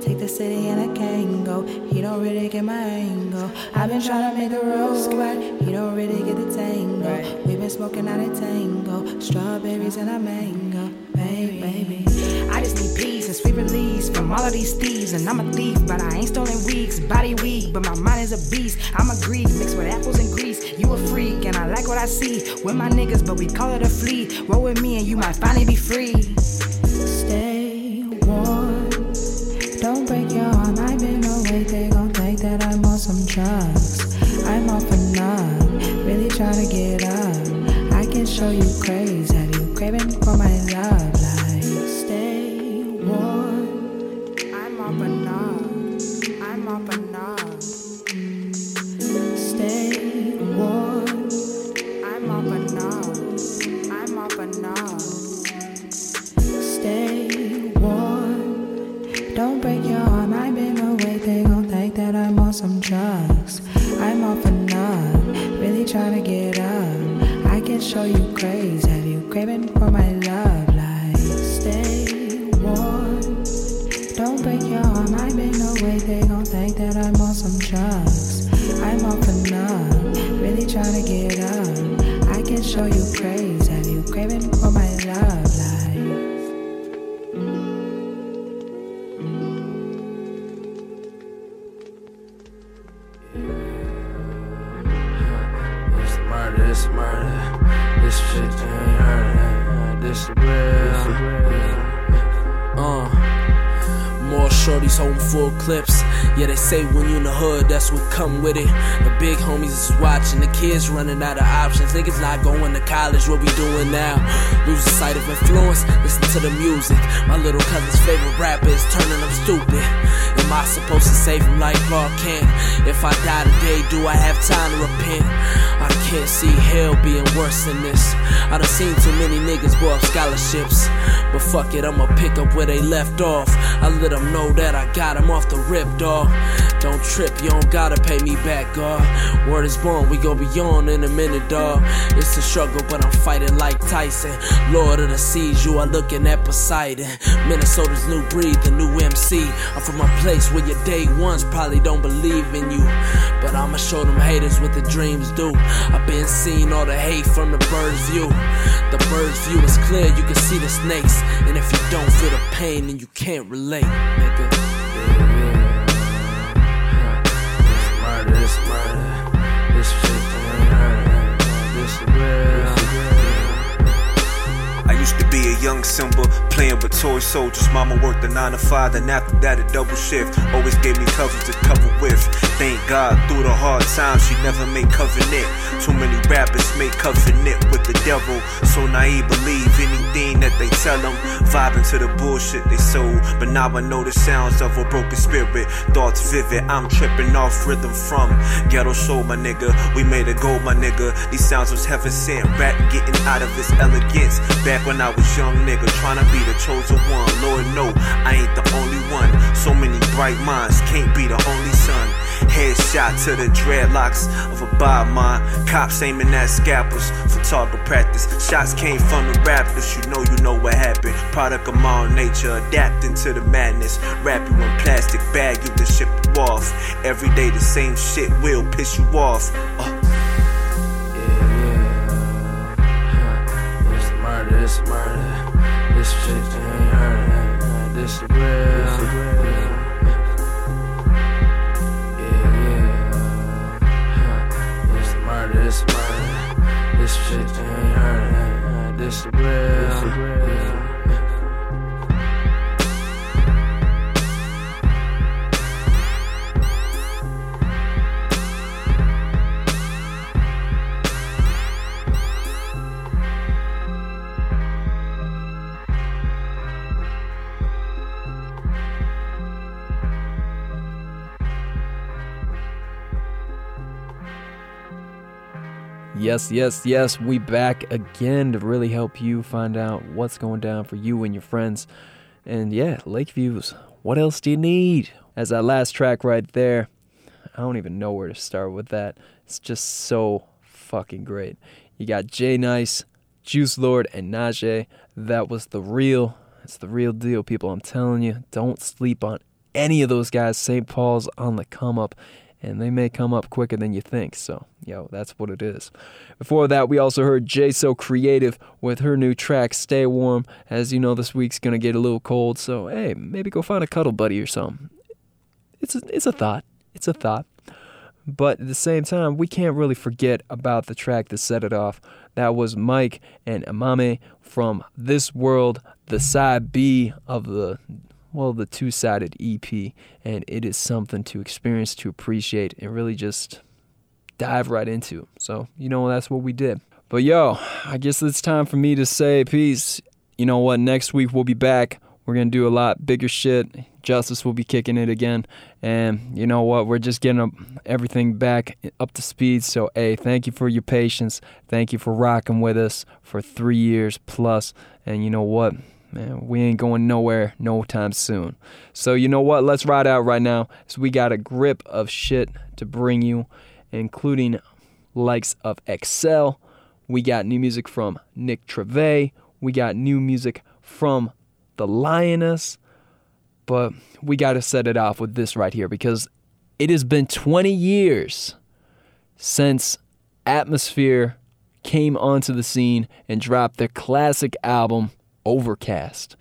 Take the city and I can't go. He don't really get my angle. I've been trying to make the road right. He don't really get the tango. We've been smoking out a tango. Strawberries and a mango. Baby, baby. I just need peace and sweet release from all of these thieves. And I'm a thief, but I ain't stolen weeks. Body weak, but my mind is a beast. I'm a Greek mixed with apples and grease. You a freak, and I like what I see. We're my niggas, but we call it a flea. Roll with me, and you might finally be free. Running out of options. Niggas not going to college, what we doing now? Losing sight of influence, listen to the music. My little cousin's favorite rapper is turning them stupid. Am I supposed to save him like Clark Kent? If I die today, do I have time to repent? I can't see hell being worse than this. I done seen too many niggas blow up scholarships. But fuck it, I'ma pick up where they left off. I let them know that I got them off the rip, dog. Don't trip, you don't gotta pay me back, God. Word is born, we gon' be on in a minute, dog. It's a struggle, but I'm fighting like Tyson. Lord of the seas, you are looking at Poseidon. Minnesota's new breed, the new MC. I'm from a place where your day ones probably don't believe in you. But I'ma show them haters what the dreams do. I've been seeing all the hate from the bird's view. The bird's view is clear, you can see the snakes. And if you don't feel the pain, then you can't relate, nigga. This shit. This real. I used to be a young Simba, playing with toy soldiers. Mama worked a 9 to 5, then after that a double shift. Always gave me covers to cover with. Thank God, through the hard times, she never made covenant. Too many rappers make covenant with the devil. So naive, believe anything that they tell them. Vibing to the bullshit they sold. But now I know the sounds of a broken spirit. Thoughts vivid, I'm tripping off rhythm from ghetto soul, my nigga. We made it go, my nigga. These sounds was heaven sent. Rap getting out of its elegance. Back when I was young, nigga, trying to be the chosen one. Lord, no, I ain't the only one. So many bright minds, can't be the only son. Headshot to the dreadlocks of a Bob mine. Cops aiming at scalpels for target practice. Shots came from the rappers, you know, you know what happened. Product of my nature, adapting to the madness. Wrap you in plastic bag, you can ship you off. Every day the same shit will piss you off. Uh. Murder, this murder. This shit ain't of. This real. Yeah, yeah. This murder, this murder. This shit ain't of. This real. Yes, yes, yes. We back again to really help you find out what's going down for you and your friends. And yeah, Lakeviews. What else do you need? As that last track right there, I don't even know where to start with that. It's just so fucking great. You got Jay Nice, Juice Lord, and Najee. That was the real. It's the real deal, people. I'm telling you, don't sleep on any of those guys. St. Paul's on the come up, and they may come up quicker than you think. So, yo, that's what it is. Before that, we also heard Jay So Creative with her new track, Stay Warm. As you know, this week's gonna get a little cold, so hey, maybe go find a cuddle buddy or something. It's a, it's a thought. It's a thought. But at the same time, we can't really forget about the track that set it off. That was Mike and Amame from This World, the side B of the well, the two-sided EP, and it is something to experience, to appreciate, and really just dive right into. So, you know, that's what we did. But yo, I guess it's time for me to say peace. You know what? Next week we'll be back. We're gonna do a lot bigger shit. Justice will be kicking it again, and you know what? We're just getting everything back up to speed. So, hey, thank you for your patience. Thank you for rocking with us for three years plus. And you know what? Man, we ain't going nowhere no time soon. So you know what? Let's ride out right now. So we got a grip of shit to bring you, including likes of Excel. We got new music from Nick Treve. We got new music from the Lioness. But we got to set it off with this right here because it has been 20 years since Atmosphere came onto the scene and dropped their classic album, Overcast,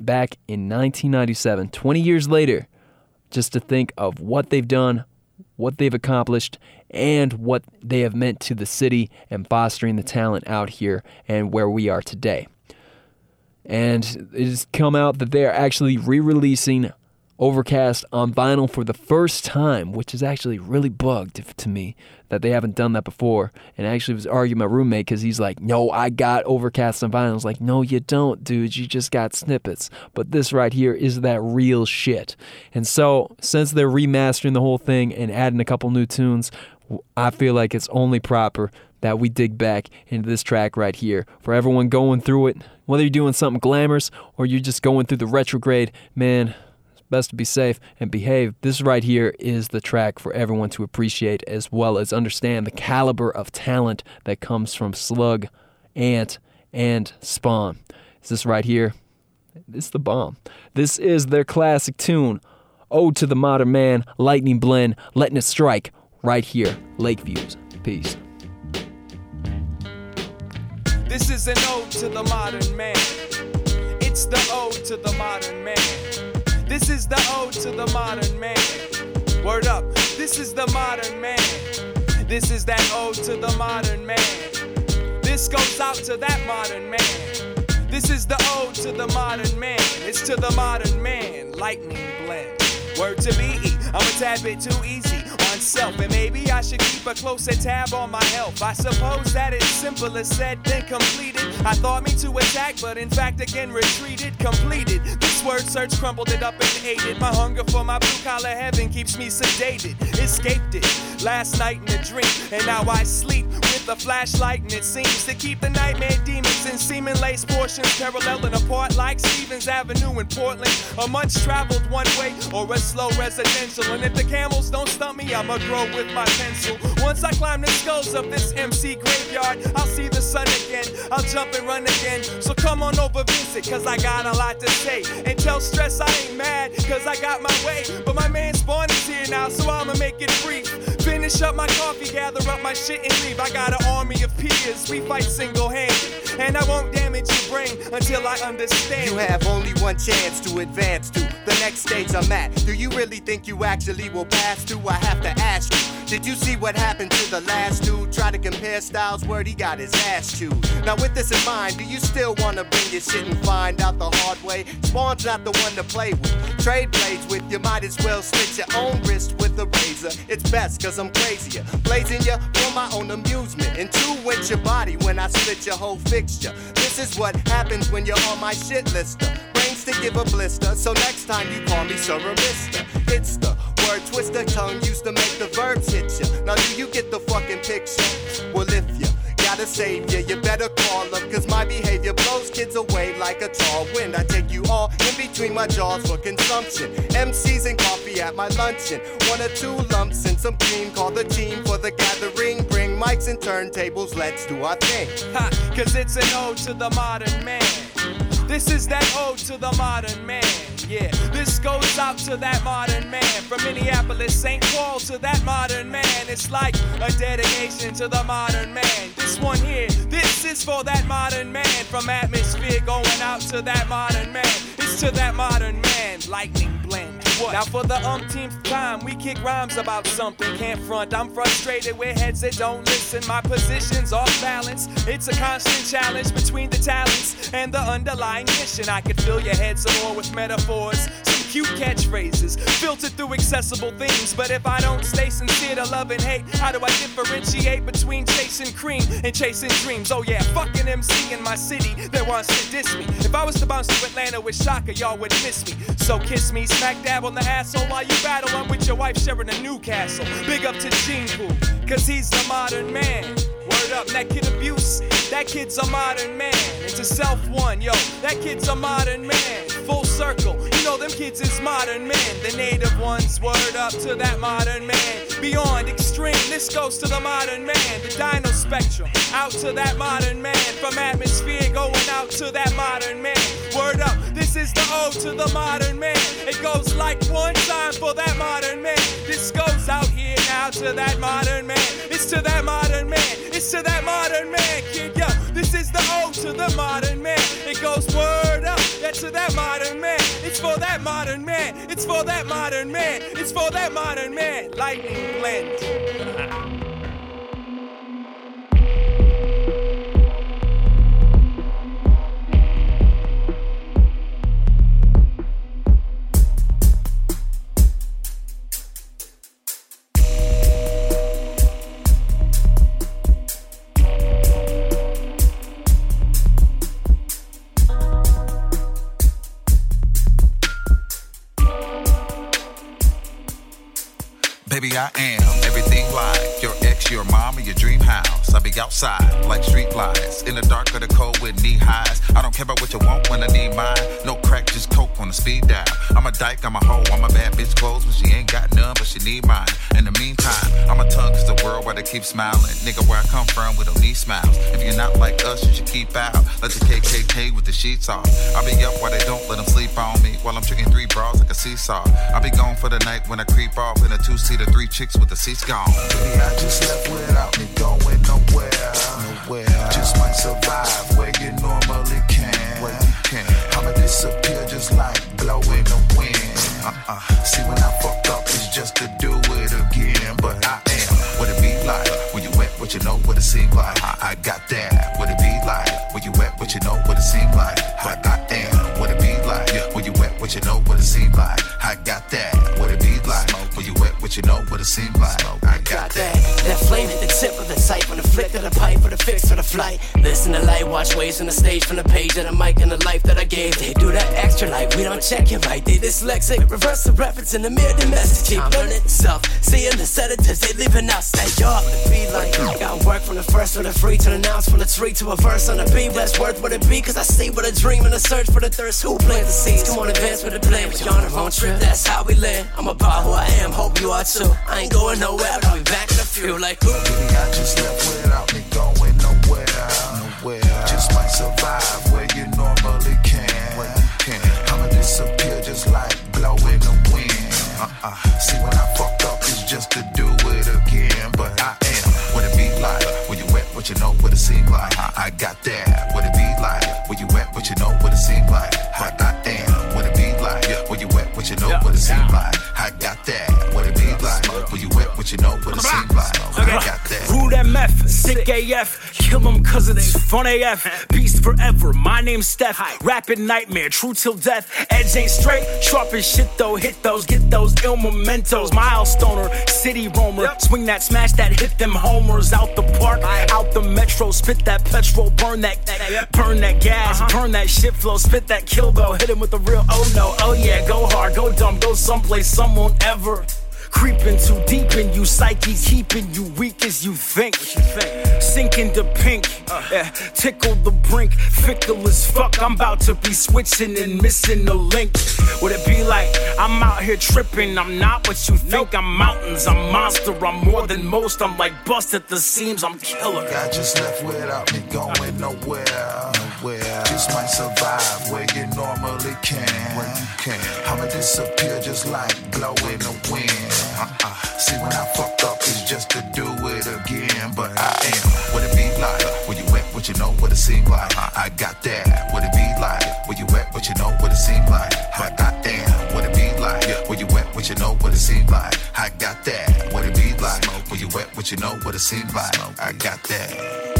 back in 1997. 20 years later, just to think of what they've done, what they've accomplished, and what they have meant to the city and fostering the talent out here and where we are today. And it has come out that they are actually re releasing Overcast on vinyl for the first time, which is actually really bugged to me that they haven't done that before. And I actually was arguing my roommate because he's like, "No, I got Overcast on vinyl." I was like, "No, you don't, dude. You just got snippets." But this right here is that real shit. And so, since they're remastering the whole thing and adding a couple new tunes, I feel like it's only proper that we dig back into this track right here. For everyone going through it, whether you're doing something glamorous or you're just going through the retrograde, man, best to be safe and behave. This right here is the track for everyone to appreciate as well as understand the caliber of talent that comes from Slug, Ant, and Spawn. Is this right here? It's the bomb. This is their classic tune, Ode to the Modern Man, Lightning Blend, letting it strike right here, Lakeviews. Peace. This is an ode to the modern man. It's the ode to the modern man. This is the ode to the modern man. Word up, this is the modern man. This is that ode to the modern man. This goes out to that modern man. This is the ode to the modern man. It's to the modern man. Lightning blend. Word to me, I'm a tad bit too easy and maybe I should keep a closer tab on my health. I suppose that it's simple as said, than completed. I thought me to attack, but in fact again retreated, completed. This word search crumbled it up and ate it. My hunger for my blue collar heaven keeps me sedated. Escaped it last night in a dream, and now I sleep with a flashlight, and it seems to keep the nightmare demons in seeming lace portions paralleling apart like Stevens Avenue in Portland. A much traveled one way or a slow residential. And if the camels don't stump me, I'ma grow with my pencil. Once I climb the skulls of this MC graveyard, I'll see the sun again. I'll jump and run again. So come on over, visit, cause I got a lot to say. And tell stress I ain't mad, cause I got my way. But my man Spawn is here now, so I'ma make it brief. Finish up my coffee, gather up my shit and leave. I got an army of peers, we fight single handed. And I won't damage your brain until I understand. You have only one chance to advance to the next stage I'm at. Do you really think you actually will pass through? I have to ask you. Did you see what happened to the last dude? Try to compare styles, word he got his ass chewed. Now with this in mind, do you still wanna bring your shit and find out the hard way? Spawn's not the one to play with. Trade blades with you, might as well slit your own wrist with a razor. It's best cause I'm crazier. Blazing you for my own amusement. And two inch your body when I split your whole This is what happens when you're on my shit lister. Brains to give a blister, so next time you call me Sir or Mister. It's the word twister tongue used to make the verbs hit ya. Now do you get the fucking picture? Well if you gotta save ya, you better call them, cause my behavior blows kids away like a tall wind. I take you all in between my jaws for consumption. MCs and coffee at my luncheon. One or two lumps and some cream, call the team for the gathering. Mics and turntables, let's do our thing. Ha, cause it's an ode to the modern man. This is that ode to the modern man. Yeah, this goes out to that modern man. From Minneapolis, St. Paul to that modern man. It's like a dedication to the modern man. This one here, this is for that modern man. From atmosphere going out to that modern man. It's to that modern man. Lightning blend. What? Now for the umpteenth time, we kick rhymes about something. Can't front. I'm frustrated with heads that don't listen. My position's off balance. It's a constant challenge between the talents and the underlying mission. I could fill your head some more with metaphors. Cute catchphrases filtered through accessible themes. But if I don't stay sincere to love and hate, how do I differentiate between chasing cream and chasing dreams? Oh yeah, fucking MC in my city that wants to diss me. If I was to bounce to Atlanta with Shaka, y'all would miss me. So kiss me, smack dab on the asshole while you battle. I'm with your wife sharing a Newcastle. Big up to Gene Pool, cause he's the modern man. Word up, that kid abuse. That kid's a modern man. It's a self one, yo. That kid's a modern man. Full circle. You know them kids is modern men. The native ones, word up to that modern man. Beyond extreme, this goes to the modern man. The Dynospectrum. Out to that modern man. From atmosphere going out to that modern man. Word up, this is the ode to the modern man. It goes like one time for that modern man. This goes out here now to that modern man. It's to that modern man. It's to that modern man, kid. Yo, this is the ode to the modern man. It goes word up, yeah, to that modern man. It's for that modern man. It's for that modern man. It's for that modern man. Lightning blend. Baby, I am. Everything your ex, your mom, or your dream house. I be outside like street lights in the dark or the cold with knee highs. I don't care about what you want when I need mine. No crack, just coke on the speed dial. I'm a dyke, I'm a hoe, I'm a bad bitch clothes, but she ain't got none, but she need mine. In the meantime, I'm a tongue, cause the world where they keep smiling. Nigga, where I come from, we don't need smiles. If you're not like us, you should keep out. Let the KKK with the sheets off. I be up while they don't let them sleep on me while I'm treating three bras like a seesaw. I be gone for the night when I creep off in a two seater, three chicks with the seats gone. Baby, I just left without me going nowhere. Nowhere. Just might survive where you normally can. Where you can. I'ma disappear just like blow in the wind. Uh-uh. See, when I light, watch waves on the stage from the page of the mic and the life that I gave. They do that extra light, we don't check it right. They dyslexic, reverse the reference in the mirror, the message. Keep learning self, seeing the sedatives, they leaving out. Stay up, it be like got work from the first to the free to the nouns from the tree to a verse on the beat. What's worth what it be? Cause I see what a dream and a search for the thirst. Who plant the seeds? Come on, advance with the plan. You're on the wrong trip, that's how we live. I'm about who I am, hope you are too. I ain't going nowhere, but I'll be back in a few. Like who? Baby, I just left without See, when I fuck up, it's just to do it again. But I am what it be like. When you wet, what you know what it seem like. I, I got that. What it be like. When you wet, what you know what it seem like. But I am what it be like. When you wet, what you know what it seem like. I got that. What it be like. When you wet, what you know what it seem like. I got that. Rude MF, sick AF, kill them cause it's fun AF. Beast forever, my name's Steph. Rapid nightmare, true till death. Edge ain't straight, sharp as shit though. Hit those, get those ill mementos. Milestoner, city roamer. Swing that, smash that, hit them homers. Out the park, out the metro. Spit that petrol, burn that, burn that gas. Burn that shit flow, spit that kill though. Hit him with the real oh no, oh yeah. Go hard, go dumb, go someplace some won't ever. Creeping too deep in you, psyche's keeping you weak as you think. Sink into pink, yeah, tickle the brink, fickle as fuck. I'm about to be switching and missing the link. Would it be like I'm out here tripping? I'm not what you think. I'm mountains, I'm monster, I'm more than most. I'm like bust at the seams, I'm killer. I just left without me going nowhere. Nowhere. Just might survive where you normally can. Where you can. I'ma disappear just like blow in the wind. Uh-uh. See when I fuck up, it's just to do it again. But I am what it be like. When you wet, what you know what it seem like. I, got that. What it be like. When you wet, what you know what it seem like. But I am what it be like. When you wet, what you know what it seem like. I got that. What it be like. When you wet, what you know what it seem like. I got that.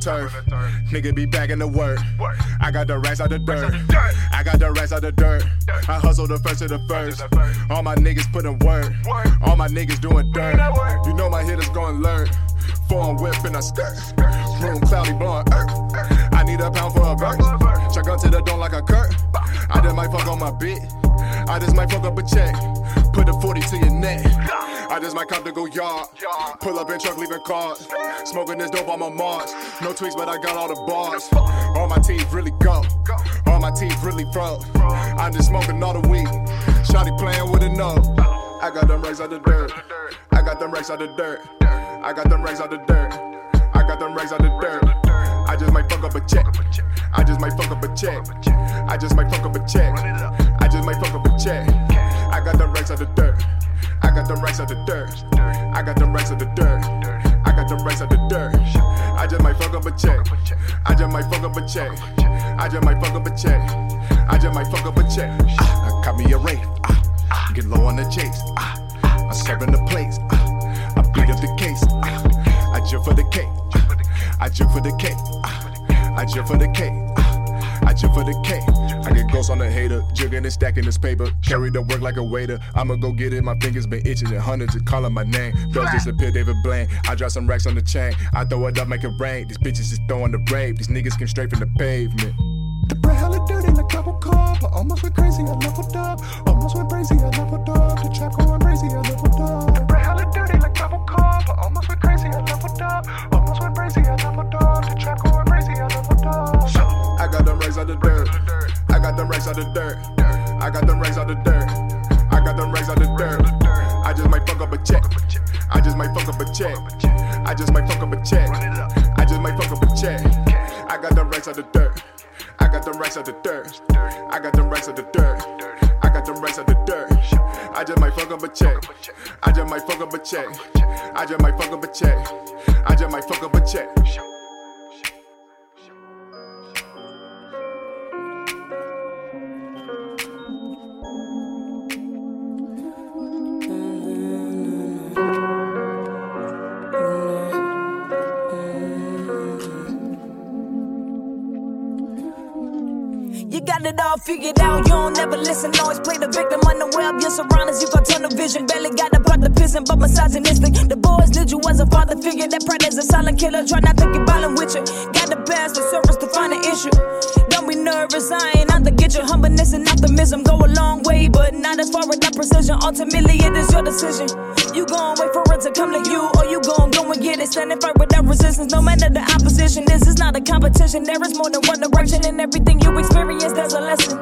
Turf. Nigga, be back in the work. I got the racks out the dirt. I got the racks out the dirt. I hustle the first to the first. All my niggas put in work. All my niggas doing dirt. You know my hitters going learn. Foreign whip in a skirt. Room cloudy blowing earth. I need a pound for a verse. Shotgun to the dome like a Kurt. I just might fuck on my bit. I just might fuck up a check. Put a 40 to your neck. I just might cop to go yard. Pull up in truck, leaving cars. Smoking this dope on my Mars. No tweaks, but I got all the bars. All my teeth really go. All my teeth really froze. I'm just smoking all the weed. Shotty playing with a nose. I got them racks out the dirt. I got them racks out the dirt. I got them racks out the dirt. I got them racks out the dirt. I just might fuck up a check. I just might fuck up a check. I just might fuck up a check. I just might fuck up a check. I got them racks out the dirt. I got them racks out the dirt. I got them racks out the dirt. I got them racks out the dirt. I just might fuck up a check. I just might fuck up a check. I just might fuck up a check. I just might fuck up a check. Ah, I caught me a wraith. Ah, get low on the chase. Ah, I'm serving the place. Ah, I beat up the case. Ah, I jump for the cake. Ah, I jump for the cake. Ah, I jump for the cake. Ah, I jump for the cake. I get ghosts on the hater, jigging and stacking this paper. Carry the work like a waiter. I'ma go get it. My fingers been itching and hundreds of calling my name. Bells disappear, David Blaine. I drop some racks on the chain. I throw it up, make it rain. These bitches is throwing the rape. These niggas came straight from the pavement. The bread hella dirty like double cup. I almost went crazy, I leveled up. Almost went crazy, I leveled up. The trap the dirt. I got them racks out the dirt. I got them racks out the dirt. I just might fuck up a check. I just might fuck up a check. I just might fuck up a check. I just might fuck up a check. I got them racks out the dirt. I got them racks out the dirt. I got them racks out the dirt. I got them racks out the dirt. I just might fuck up a check. I just might fuck up a check. I just might fuck up a check. I just might fuck up a check. Figured out, you don't never listen. Always play the victim, unaware of your surroundings. You got tunnel vision, barely got the prison, but misogynistic. The boys need you as a father figure. That pride is a silent killer, try not to get violent with you. Got the past, the surface to find an issue. Don't be nervous, I ain't out to get your humbleness and optimism. Go a long way, but not as far as that precision. Ultimately, it is your decision. You gon' wait for it to come to you, or you gon' go and get it. Standing firm without resistance, no matter the opposition. This is not a competition, there is more than one direction. In everything you experience, there's a lesson.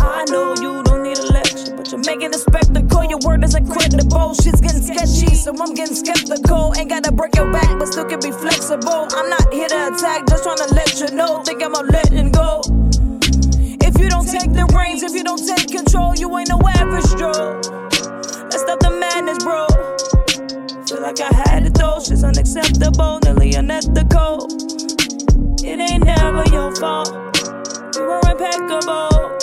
I know you don't need a lecture, but you're making a spectacle. Your word is incredible. Shit's getting sketchy, so I'm getting skeptical. Ain't gotta break your back, but still can be flexible. I'm not here to attack, just to let you know. Think I'm letting go. If you don't take the reins, if you don't take control, you ain't no average Joe. Let's stop the madness, bro. Feel like I had it though, shit's unacceptable, nearly unethical. It ain't never your fault. You were impeccable.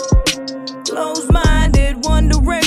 Close minded, wondering